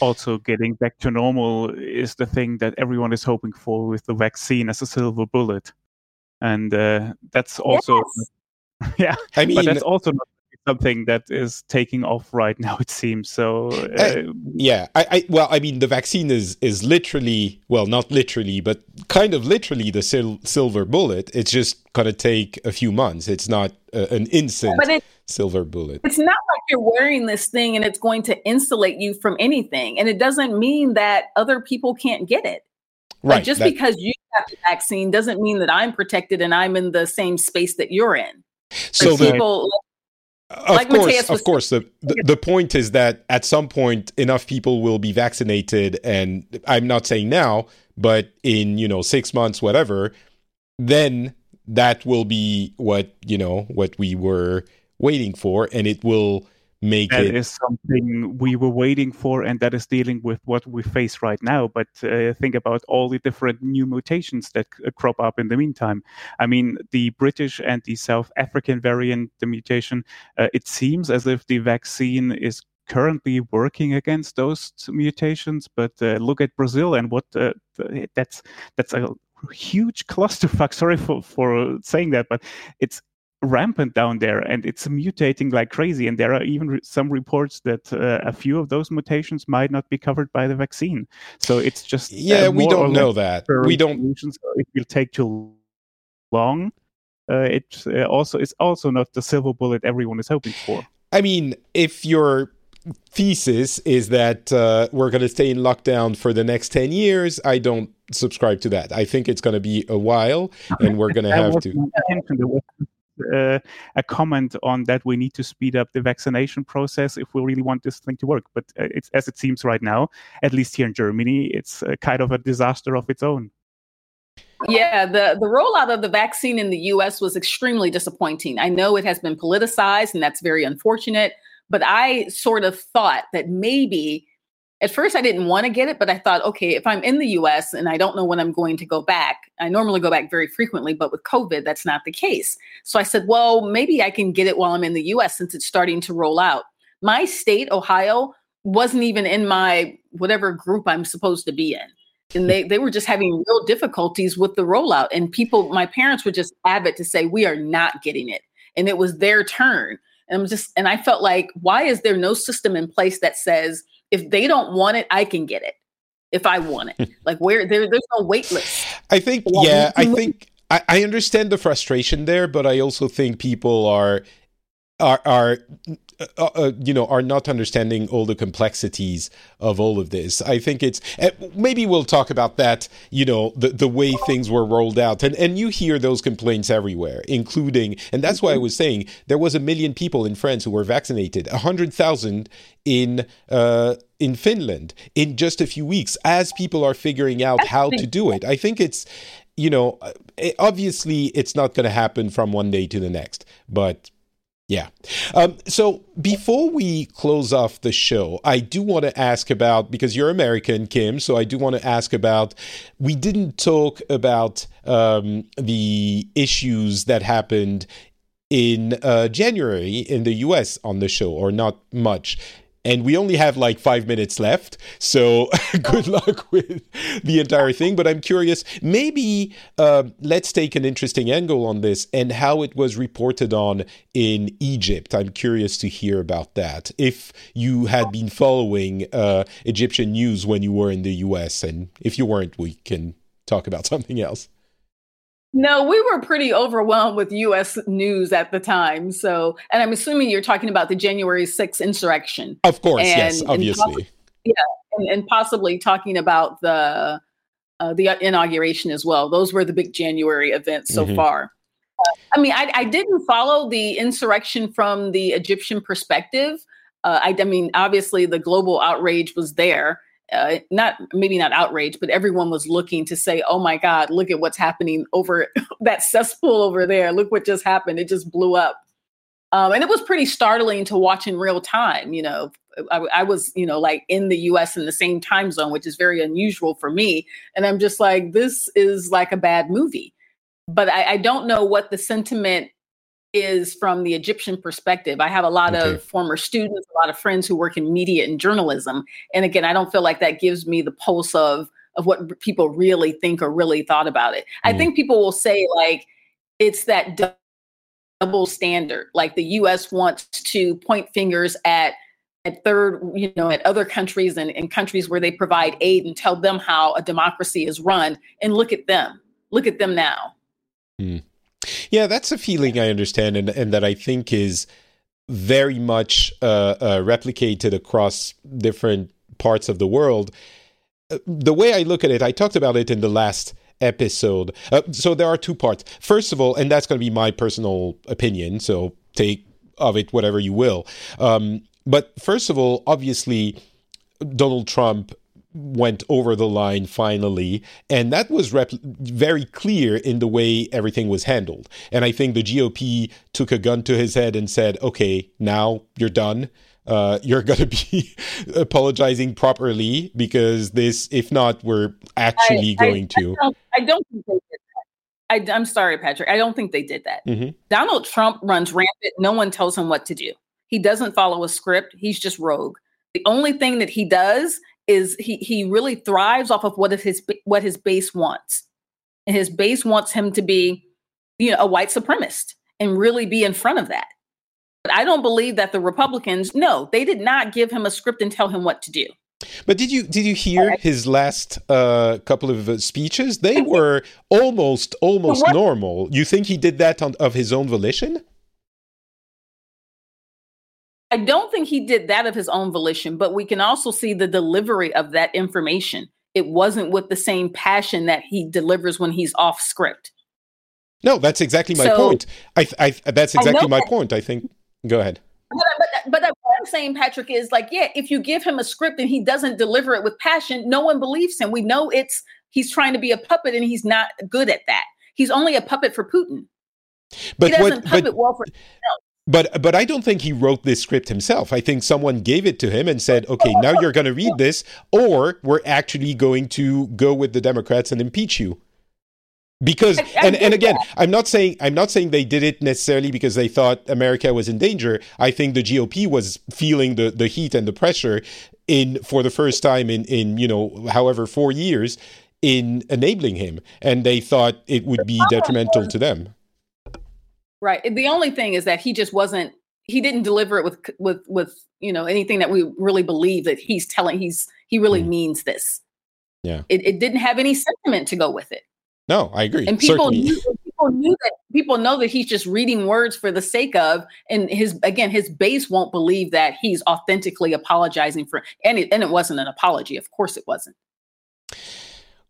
also getting back to normal is the thing that everyone is hoping for with the vaccine as a silver bullet. And uh, that's also yes. yeah i mean but that's also not something that is taking off right now it seems so uh, uh, yeah I, I, well i mean the vaccine is is literally well not literally but kind of literally the sil- silver bullet. It's just gonna take a few months. It's not uh, an instant it, silver bullet. It's not like you're wearing this thing and it's going to insulate you from anything and it doesn't mean that other people can't get it. Right like just that, because you have the vaccine doesn't mean that i'm protected and i'm in the same space that you're in. So people of like course, of course. The, the, the point is that at some point enough people will be vaccinated, and I'm not saying now, but in you know six months, whatever, then that will be what you know what we were waiting for, and it will make that it is something we were waiting for and that is dealing with what we face right now. But uh, think about all the different new mutations that uh, crop up in the meantime. I mean the british and the south african variant the mutation uh, it seems as if the vaccine is currently working against those mutations but uh, look at brazil and what uh, that's that's a huge clusterfuck. Sorry for for saying that but it's rampant down there and it's mutating like crazy and there are even re- some reports that uh, a few of those mutations might not be covered by the vaccine. So it's just uh, yeah uh, we don't know that. we don't so it will take too long. Uh, it uh, also is also not the silver bullet everyone is hoping for. I mean if your thesis is that uh, we're going to stay in lockdown for the next 10 years i don't subscribe to that. I think it's going to be a while and we're going to have to uh, a comment on that we need to speed up the vaccination process if we really want this thing to work. But uh, it's as it seems right now, at least here in Germany, it's uh, kind of a disaster of its own. Yeah, the, the rollout of the vaccine in the US was extremely disappointing. I know it has been politicized, and that's very unfortunate. But I sort of thought that maybe at first I didn't want to get it, but I thought, okay, if I'm in the US and I don't know when I'm going to go back, I normally go back very frequently, but with COVID, that's not the case. So I said, well, maybe I can get it while I'm in the US since it's starting to roll out. My state, Ohio, wasn't even in my whatever group I'm supposed to be in. And they, they were just having real difficulties with the rollout. And people, my parents were just avid to say, we are not getting it. And it was their turn. And I'm just, and I felt like, why is there no system in place that says, if they don't want it, I can get it if I want it. like where there, there's no wait list. I think, yeah, I think I, I understand the frustration there, but I also think people are are are uh, uh, uh, you know are not understanding all the complexities of all of this. I think it's uh, maybe we'll talk about that you know the the way things were rolled out. And and you hear those complaints everywhere including and that's why i was saying there was a million people in france who were vaccinated a 100,000 in uh, in Finland in just a few weeks as people are figuring out how to do it. I think it's you know obviously it's not going to happen from one day to the next but yeah. Um, so before we close off the show, I do want to ask about because you're American, Kim. So I do want to ask about. We didn't talk about um, the issues that happened in uh, January in the U.S. on the show, or not much and we only have like five minutes left. So good luck with the entire thing. But I'm curious, maybe uh, let's take an interesting angle on this and how it was reported on in Egypt. I'm curious to hear about that. If you had been following uh, Egyptian news when you were in the US, and if you weren't, we can talk about something else. No, we were pretty overwhelmed with U.S. news at the time. So, and I'm assuming you're talking about the January 6th insurrection. Of course, and, yes, obviously. And yeah, and, and, possibly talking about the uh, the inauguration as well. Those were the big January events so mm-hmm. far. Uh, I mean, I, I, didn't follow the insurrection from the Egyptian perspective. Uh, I, I mean, obviously, the global outrage was there uh, not maybe not outrage, but everyone was looking to say, "Oh my God, look at what's happening over that cesspool over there! Look what just happened! It just blew up." Um, and it was pretty startling to watch in real time. You know, I, I, was you know like in the U.S. in the same time zone, which is very unusual for me. And I'm just like, this is like a bad movie. But I, I don't know what the sentiment is from the Egyptian perspective. I have a lot okay. of former students, a lot of friends who work in media and journalism. And again, I don't feel like that gives me the pulse of of what people really think or really thought about it. Mm. I think people will say like it's that double standard. Like the US wants to point fingers at at third, you know, at other countries and, and countries where they provide aid and tell them how a democracy is run. And look at them. Look at them now. Mm. Yeah, that's a feeling I understand, and, and that I think is very much uh, uh, replicated across different parts of the world. Uh, the way I look at it, I talked about it in the last episode. Uh, so there are two parts. First of all, and that's going to be my personal opinion, so take of it whatever you will. Um, but first of all, obviously, Donald Trump went over the line finally. And that was rep- very clear in the way everything was handled. And I think the GOP took a gun to his head and said, okay, now you're done. Uh, you're going to be apologizing properly because this, if not, we're actually I, going I, to. I don't, I don't think they did that. I, am sorry, Patrick. I don't think they did that. Mm-hmm. Donald Trump runs rampant. No one tells him what to do. He doesn't follow a script. He's just rogue. The only thing that he does is he he really thrives off of what is his what his base wants. And his base wants him to be, you know, a white supremacist and really be in front of that. But I don't believe that the Republicans, no, they did not give him a script and tell him what to do. But did you did you hear his last uh, couple of uh, speeches? They were almost almost normal. You think he did that on, of his own volition? I don't think he did that of his own volition, but we can also see the delivery of that information. It wasn't with the same passion that he delivers when he's off script. No, that's exactly my so, point. I, I, that's exactly my that. point. I think. Go ahead. But, but, but what I'm saying, Patrick, is like, yeah, if you give him a script and he doesn't deliver it with passion, no one believes him. We know it's he's trying to be a puppet and he's not good at that. He's only a puppet for Putin. But he doesn't what, puppet but, well for himself. But but I don't think he wrote this script himself. I think someone gave it to him and said, "Okay, now you're going to read this, or we're actually going to go with the Democrats and impeach you." Because I, I and, and again, that. I'm not saying I'm not saying they did it necessarily because they thought America was in danger. I think the GOP was feeling the the heat and the pressure in for the first time in in you know however four years in enabling him, and they thought it would be detrimental to them. Right. The only thing is that he just wasn't he didn't deliver it with with with you know anything that we really believe that he's telling he's he really mm. means this. Yeah. It, it didn't have any sentiment to go with it. No, I agree. And people knew, people knew that people know that he's just reading words for the sake of, and his again, his base won't believe that he's authentically apologizing for, and it, and it wasn't an apology. Of course, it wasn't.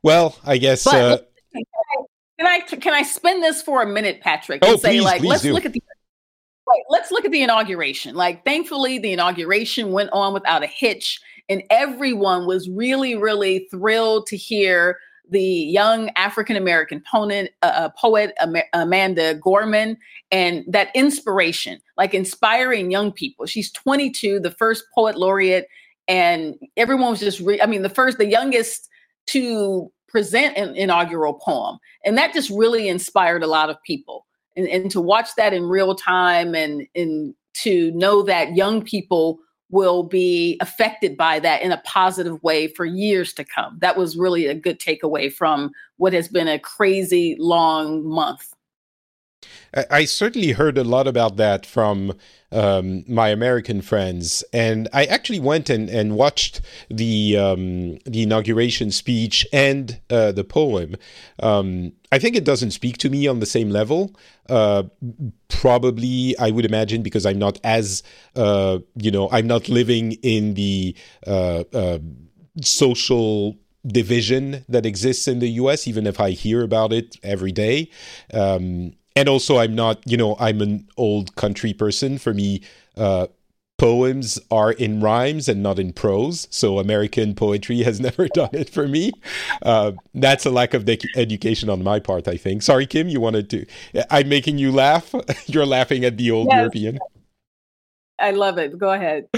Well, I guess. But, uh, can I can I spin this for a minute, Patrick, and oh, say please, like, please let's do. look at the. Let's look at the inauguration. Like, thankfully, the inauguration went on without a hitch, and everyone was really, really thrilled to hear the young African American poet, uh, uh poet Amanda Gorman, and that inspiration, like inspiring young people. She's 22, the first poet laureate, and everyone was just, re- I mean, the first, the youngest to present an inaugural poem, and that just really inspired a lot of people and, and to watch that in real time and, and to know that young people will be affected by that in a positive way for years to come. That was really a good takeaway from what has been a crazy long month. I certainly heard a lot about that from um, my American friends, and I actually went and, and watched the um, the inauguration speech and uh, the poem. Um, I think it doesn't speak to me on the same level. Uh, probably, I would imagine, because I'm not as uh, you know, I'm not living in the uh, uh, social division that exists in the US, even if I hear about it every day. And also i'm not you know i'm an old country person for me uh, poems are in rhymes and not in prose so american poetry has never done it for me uh, that's a lack of de- education on my part i think sorry kim you wanted to i'm making you laugh you're laughing at the old yes. european I love it. Go ahead.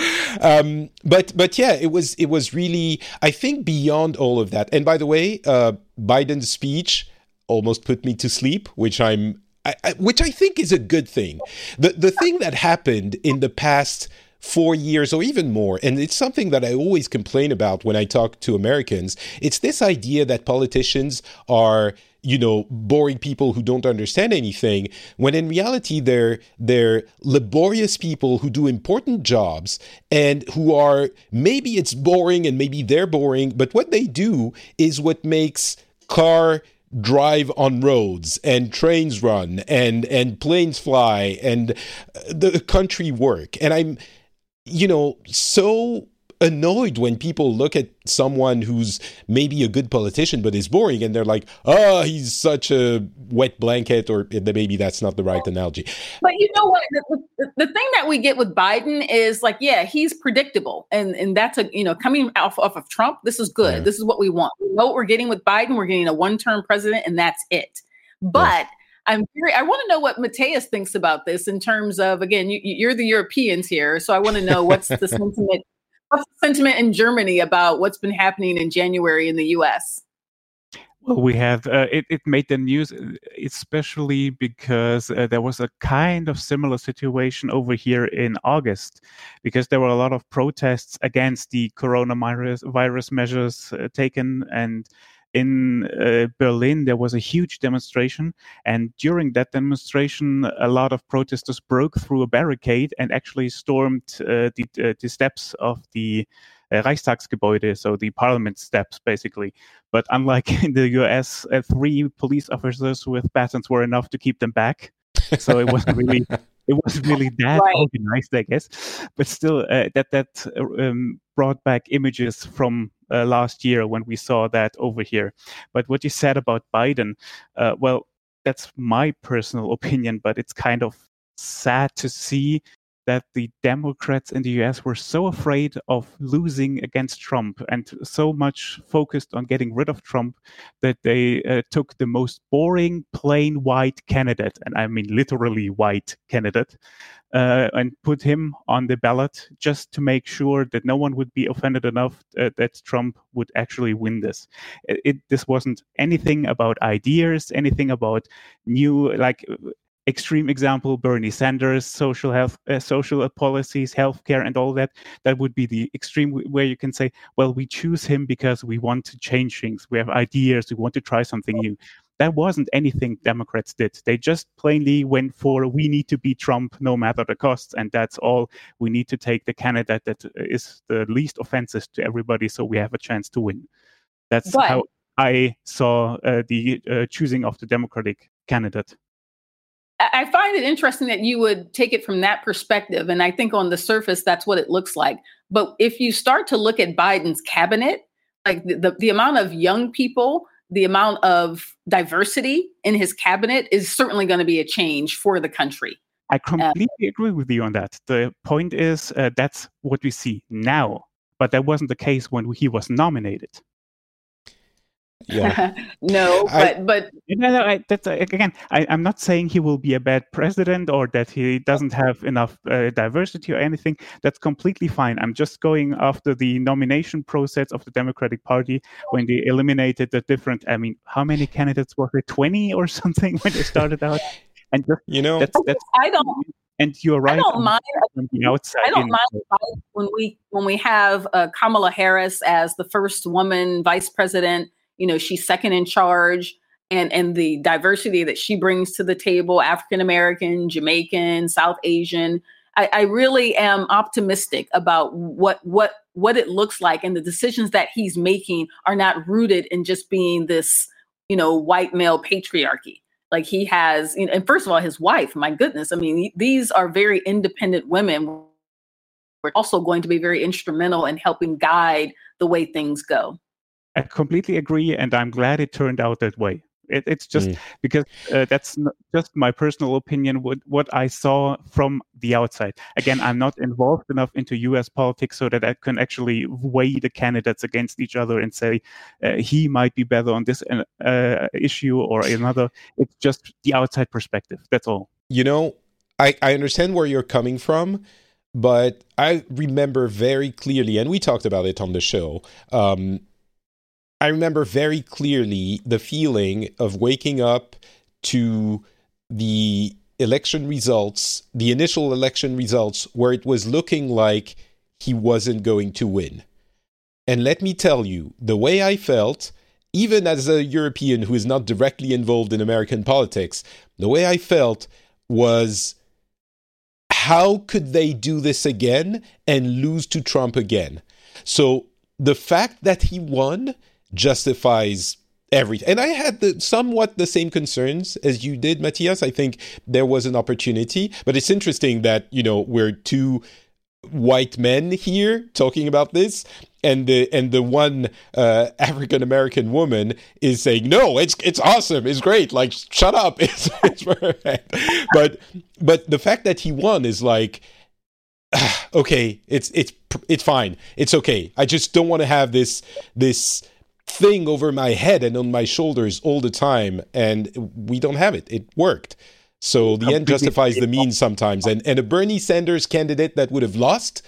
Um, but but yeah, it was it was really I think beyond all of that. And by the way, uh, Biden's speech almost put me to sleep, which I'm I, I, which I think is a good thing. The the thing that happened in the past four years or even more, and it's something that I always complain about when I talk to Americans. It's this idea that politicians are you know boring people who don't understand anything when in reality they're they're laborious people who do important jobs and who are maybe it's boring and maybe they're boring but what they do is what makes car drive on roads and trains run and and planes fly and uh, the country work. And i'm you know so annoyed when people look at someone who's maybe a good politician but is boring and they're like, oh, he's such a wet blanket, or eh, maybe that's not the right analogy. But you know what? The, the, the thing that we get with Biden is like, yeah, he's predictable. And and that's a, you know, coming off, off of Trump, this is good. Yeah. This is what we want. We know what we're getting with Biden. We're getting a one term president, and that's it. But yeah. I'm very, I want to know what Matthias thinks about this in terms of, again, you, you're the Europeans here. So I want to know what's the sentiment what's the sentiment in Germany about what's been happening in January in the U.S.? Well, we have uh, it, it made the news, especially because uh, there was a kind of similar situation over here in August, because there were a lot of protests against the coronavirus virus measures uh, taken, and in uh, Berlin, there was a huge demonstration. And during that demonstration, a lot of protesters broke through a barricade and actually stormed uh, the, uh, the steps of the uh, Reichstagsgebäude, so the parliament steps, basically. But unlike in the US, uh, three police officers with batons were enough to keep them back. So it wasn't really it wasn't really that right. organized, I guess. But still, uh, that that um, brought back images from uh, last year when we saw that over here. But what you said about Biden, uh, well, that's my personal opinion, but it's kind of sad to see that the Democrats in the US were so afraid of losing against Trump and so much focused on getting rid of Trump that they uh, took the most boring, plain white candidate, and I mean literally white candidate, uh, and put him on the ballot just to make sure that no one would be offended enough uh, that Trump would actually win this. It, it, this wasn't anything about ideas, anything about new like extreme example bernie sanders social health uh, social policies healthcare and all that that would be the extreme where you can say well we choose him because we want to change things. We have ideas. We want to try something new. That wasn't anything democrats did. They just plainly went for we need to beat trump no matter the costs and that's all. We need to take the candidate that is the least offensive to everybody so we have a chance to win. That's but, how I saw uh, the uh, choosing of the Democratic candidate. I find it interesting that you would take it from that perspective. And I think on the surface, that's what it looks like. But if you start to look at Biden's cabinet, like the, the, the amount of young people, the amount of diversity in his cabinet is certainly going to be a change for the country. I completely um, agree with you on that. The point is uh, that's what we see now, but that wasn't the case when he was nominated. Yeah. no, I, but but no, no, I, that's, uh, again, I, am not saying he will be a bad president or that he doesn't have enough uh, diversity or anything. That's completely fine. I'm just going after the nomination process of the Democratic Party when they eliminated the different. I mean, how many candidates were there? Twenty or something when they started out. And just, you know, that's, that's, I don't. And you're right. I don't mind. outside I don't mind when we when we have uh, Kamala Harris as the first woman vice president you know she's second in charge and and the diversity that she brings to the table african american jamaican south asian I, I, really am optimistic about what what what it looks like and the decisions that he's making are not rooted in just being this you know white male patriarchy. Like he has you know, and first of all his wife my goodness i mean these are very independent women. We're also going to be very instrumental in helping guide the way things go I completely agree, and I'm glad it turned out that way. It, it's just mm. because uh, that's just my personal opinion. What what I saw from the outside. Again, I'm not involved enough into U.S. politics so that I can actually weigh the candidates against each other and say uh, he might be better on this uh, uh issue or another. It's just the outside perspective. That's all. You know, I I understand where you're coming from but I remember very clearly, and we talked about it on the show. Um, I remember very clearly the feeling of waking up to the election results, the initial election results, where it was looking like he wasn't going to win. And let me tell you, the way I felt, even as a European who is not directly involved in American politics, the way I felt was how could they do this again and lose to Trump again? So the fact that he won justifies everything. And I had the, somewhat the same concerns as you did, Matthias. I think there was an opportunity, but it's interesting that, you know, we're two white men here talking about this and the and the one uh, African American woman is saying no it's it's awesome. It's great. Like shut up. It's, it's perfect. But but the fact that he won is like okay it's it's it's fine. It's okay. I just don't want to have this this thing over my head and on my shoulders all the time, and we don't have it. It worked. So the end justifies the means sometimes. And and a Bernie Sanders candidate that would have lost,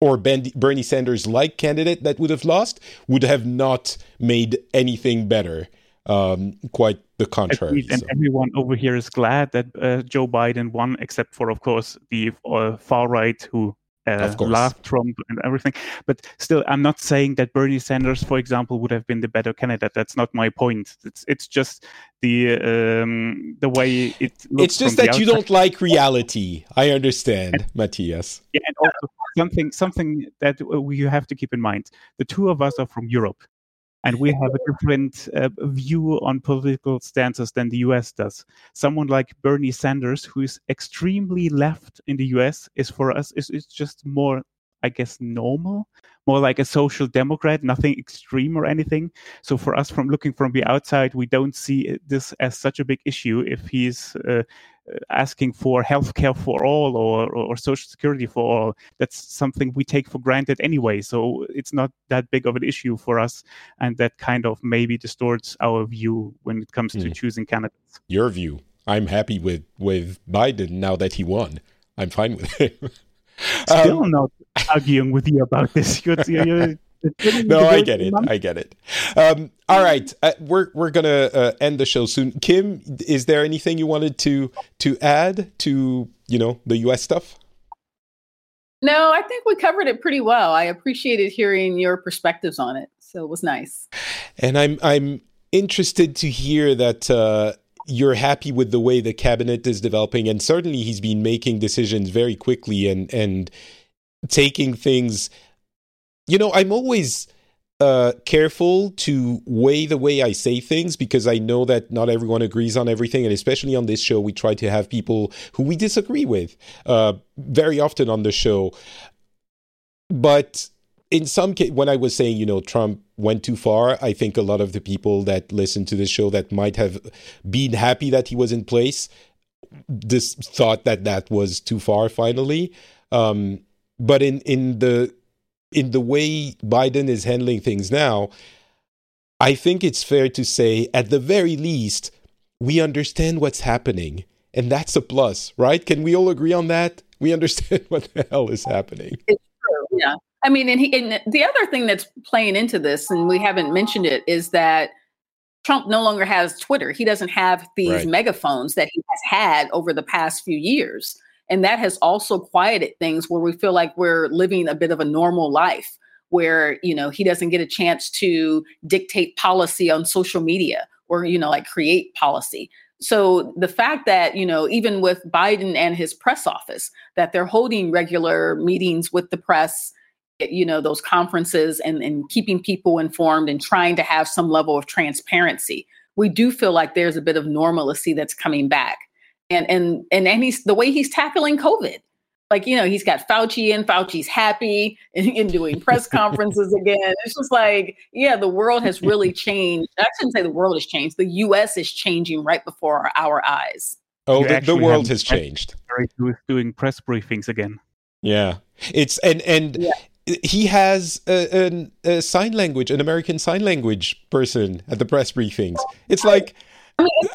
or Bernie Sanders like candidate that would have lost, would have not made anything better. Um, quite the contrary. And so. everyone over here is glad that uh, Joe Biden won, except for, of course, the uh, far right who uh, love Trump and everything. But still, I'm not saying that Bernie Sanders, for example, would have been the better candidate. That's not my point. It's it's just the um, the way it. it's just that you don't like reality. I understand, Matthias. Yeah, and also something something that we have to keep in mind. The two of us are from Europe and we have a different uh, view on political stances than the US does. Someone like Bernie Sanders, who is extremely left in the US, is for us is, just more, I guess, normal, more like a social democrat, nothing extreme or anything. So for us, from looking from the outside, we don't see this as such a big issue if he's uh, uh, asking for healthcare for all or, or social security for all. That's something we take for granted anyway. So it's not that big of an issue for us. And that kind of maybe distorts our view when it comes to mm. choosing candidates. Your view. I'm happy with, with Biden now that he won. I'm fine with him. Still um, not arguing with you about this. You're, you're, no, I get it. I get it. Um, all right, uh, we're we're gonna uh, end the show soon. Kim, is there anything you wanted to to add to you know the U.S. stuff? No, I think we covered it pretty well. I appreciated hearing your perspectives on it, so it was nice. And I'm I'm interested to hear that. Uh, you're happy with the way the cabinet is developing, and certainly he's been making decisions very quickly and and taking things you know, I'm always uh, careful to weigh the way I say things because I know that not everyone agrees on everything, and especially on this show, we try to have people who we disagree with uh, very often on the show. But in some case, when I was saying, you know, Trump went too far, I think a lot of the people that listen to the show that might have been happy that he was in place, this thought that that was too far finally. Um, but in in the in the way Biden is handling things now, I think it's fair to say, at the very least, we understand what's happening. And that's a plus, right? Can we all agree on that? We understand what the hell is happening. It's true, yeah. I mean, and, he, and the other thing that's playing into this, and we haven't mentioned it, is that Trump no longer has Twitter. He doesn't have these right. megaphones that he has had over the past few years. And that has also quieted things where we feel like we're living a bit of a normal life where, you know, he doesn't get a chance to dictate policy on social media or, you know, like create policy. So the fact that, you know, even with Biden and his press office, that they're holding regular meetings with the press, you know, those conferences and, and keeping people informed and trying to have some level of transparency, we do feel like there's a bit of normalcy that's coming back and and and and he's the way he's tackling COVID. Like you know, he's got Fauci in. Fauci's happy and, doing press conferences again. It's just like, yeah, the world has really changed. I shouldn't say the world has changed. The U.S. is changing right before our, our eyes. Oh, the, the, world has changed. Who's doing press briefings again? Yeah, it's and and. Yeah he has a, a, a, sign language, an American sign language person at the press briefings. It's like I mean,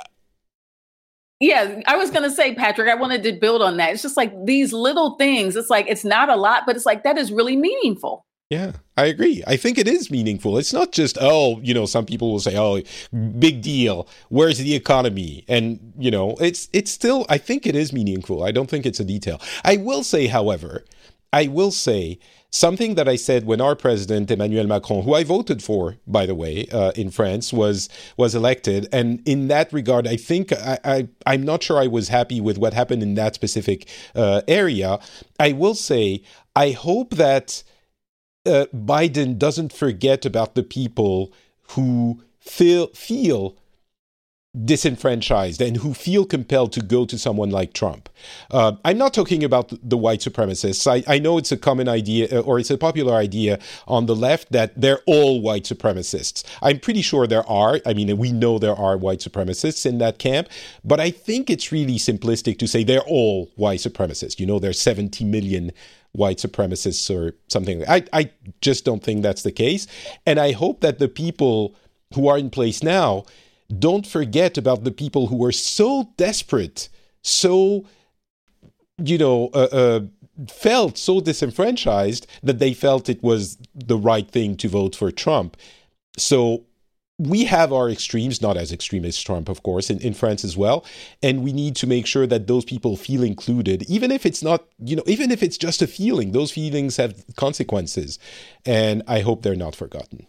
yeah, I was going to say, Patrick, I wanted to build on that. It's just like these little things. It's like, it's not a lot, but it's like, that is really meaningful. Yeah, I agree. I think it is meaningful. It's not just, oh, you know, some people will say, oh, big deal. Where's the economy? And, you know, it's, it's still, I think it is meaningful. I don't think it's a detail. I will say, however, I will say something that I said when our president Emmanuel Macron, who I voted for, by the way, uh, in France, was was elected, and in that regard, I think I, I am not sure I was happy with what happened in that specific uh, area. I will say I hope that uh, Biden doesn't forget about the people who feel feel disenfranchised and who feel compelled to go to someone like Trump. Uh, I'm not talking about the white supremacists. I, I, know it's a common idea uh, or it's a popular idea on the left that they're all white supremacists. I'm pretty sure there are. I mean, we know there are white supremacists in that camp, but I think it's really simplistic to say they're all white supremacists. You know, there's 70 million white supremacists or something. I, I just don't think that's the case. And I hope that the people who are in place now don't forget about the people who were so desperate, so, you know, uh, uh, felt so disenfranchised that they felt it was the right thing to vote for Trump. So we have our extremes, not as extreme as Trump, of course, in, in France as well. And we need to make sure that those people feel included, even if it's not, you know, even if it's just a feeling, those feelings have consequences. And I hope they're not forgotten.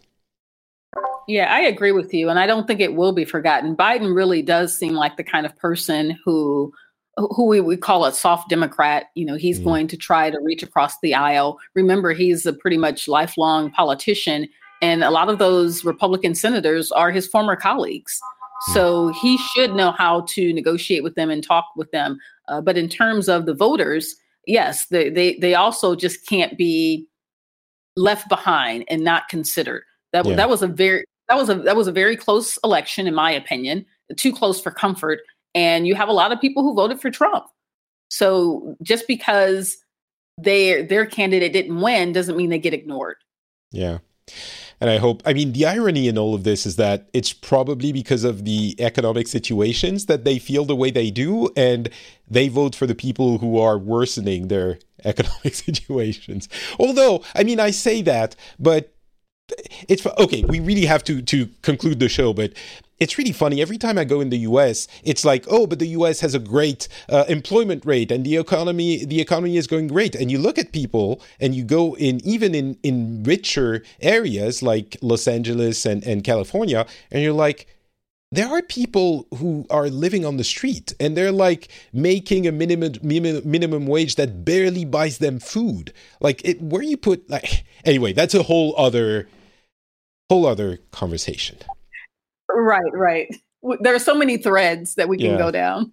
Yeah, I agree with you. And I don't think it will be forgotten. Biden really does seem like the kind of person who who we would call a soft Democrat. You know, he's mm. going to try to reach across the aisle. Remember, he's a pretty much lifelong politician, and a lot of those Republican senators are his former colleagues. Mm. So he should know how to negotiate with them and talk with them. Uh, but in terms of the voters, yes, they, they they also just can't be left behind and not considered. That yeah. that was a very that was a that was a very close election, in my opinion. Too close for comfort, and you have a lot of people who voted for Trump. So just because their their candidate didn't win doesn't mean they get ignored. Yeah. And I hope, I mean, the irony in all of this is that it's probably because of the economic situations that they feel the way they do, and they vote for the people who are worsening their economic situations. Although, I mean, I say that, but it's okay. We really have to to conclude the show, but it's really funny. Every time I go in the U.S., it's like, oh, but the U.S. has a great uh, employment rate, and the economy the economy is going great. And you look at people, and you go in even in in richer areas like Los Angeles and and California, and you're like. There are people who are living on the street and they're like making a minimum minimum wage that barely buys them food. Like it, where you put like anyway, that's a whole other whole other conversation. Right, right. There are so many threads that we can yeah. go down.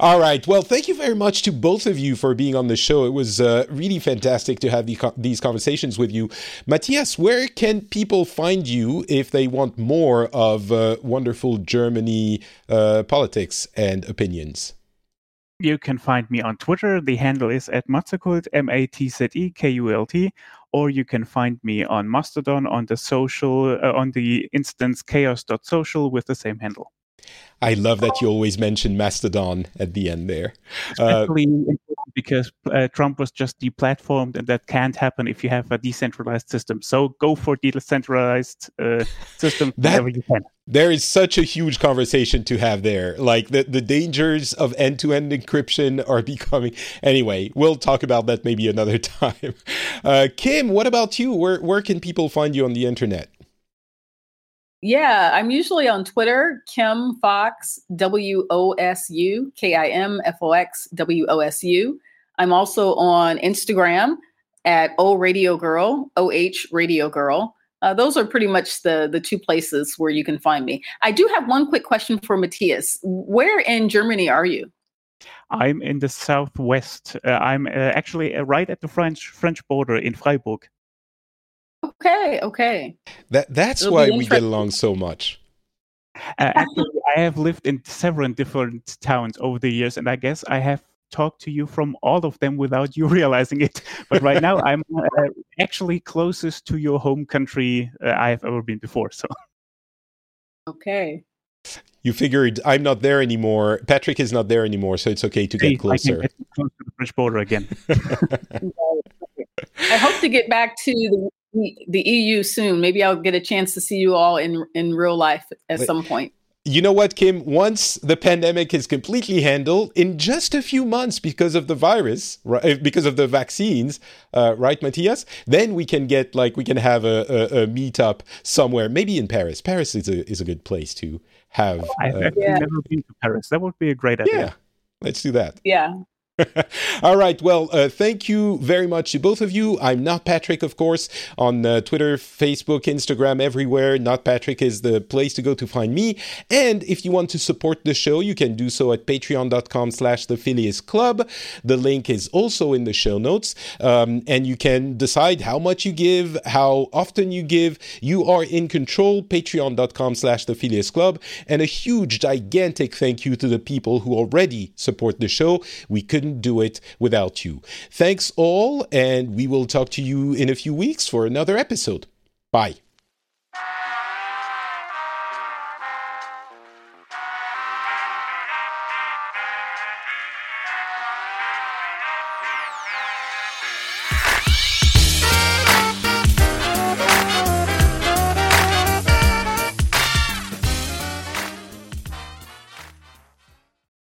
All right. Well, thank you very much to both of you for being on the show. It was uh, really fantastic to have the, these conversations with you. Matthias, where can people find you if they want more of uh, wonderful Germany uh, politics and opinions? You can find me on Twitter. The handle is at Matzekult, M A T Z E K U L T. Or you can find me on Mastodon on the social, uh, on the instance chaos.social with the same handle. I love that you always mention Mastodon at the end there. Uh, because uh, Trump was just deplatformed, and that can't happen if you have a decentralized system. So go for decentralized uh, system whenever you can. There is such a huge conversation to have there. Like the, the dangers of end to end encryption are becoming. Anyway, we'll talk about that maybe another time. Uh, Kim, what about you? Where, where can people find you on the internet? Yeah, I'm usually on Twitter, Kim Fox W O S U, K I M F O X W O S U. I'm also on Instagram at O Radio Girl, O H Radio Girl. Uh, those are pretty much the the two places where you can find me. I do have one quick question for Matthias. Where in Germany are you? I'm in the southwest. Uh, I'm uh, actually uh, right at the French French border in Freiburg. Okay, okay. That that's It'll why we get along so much. Uh, actually, I have lived in several different towns over the years, and I guess I have talked to you from all of them without you realizing it. But right now, I'm uh, actually closest to your home country uh, I have ever been before. So, okay. You figured I'm not there anymore. Patrick is not there anymore, so it's okay to get closer. I can get close to the French border again. I hope to get back to the the EU soon. Maybe I'll get a chance to see you all in in real life at some point. You know what, Kim? Once the pandemic is completely handled, in just a few months, because of the virus, right, eh, because of the vaccines, uh, right, Matthias? Then we can get like we can have a, a, a meetup somewhere, maybe in Paris. Paris is a is a good place to have. I've uh, yeah. never been to Paris. That would be a great idea. Yeah, let's do that. Yeah, All right. Well, uh, thank you very much to both of you. I'm not Patrick, of course, on uh, Twitter, Facebook, Instagram, everywhere. Not Patrick is the place to go to find me. And if you want to support the show, you can do so at patreon.com slash the Phileas Club. The link is also in the show notes. Um, and you can decide how much you give, how often you give. You are in control. Patreon.com slash the Phileas Club. And a huge, gigantic thank you to the people who already support the show. We couldn't do it without you. Thanks all, and we will talk to you in a few weeks for another episode. Bye.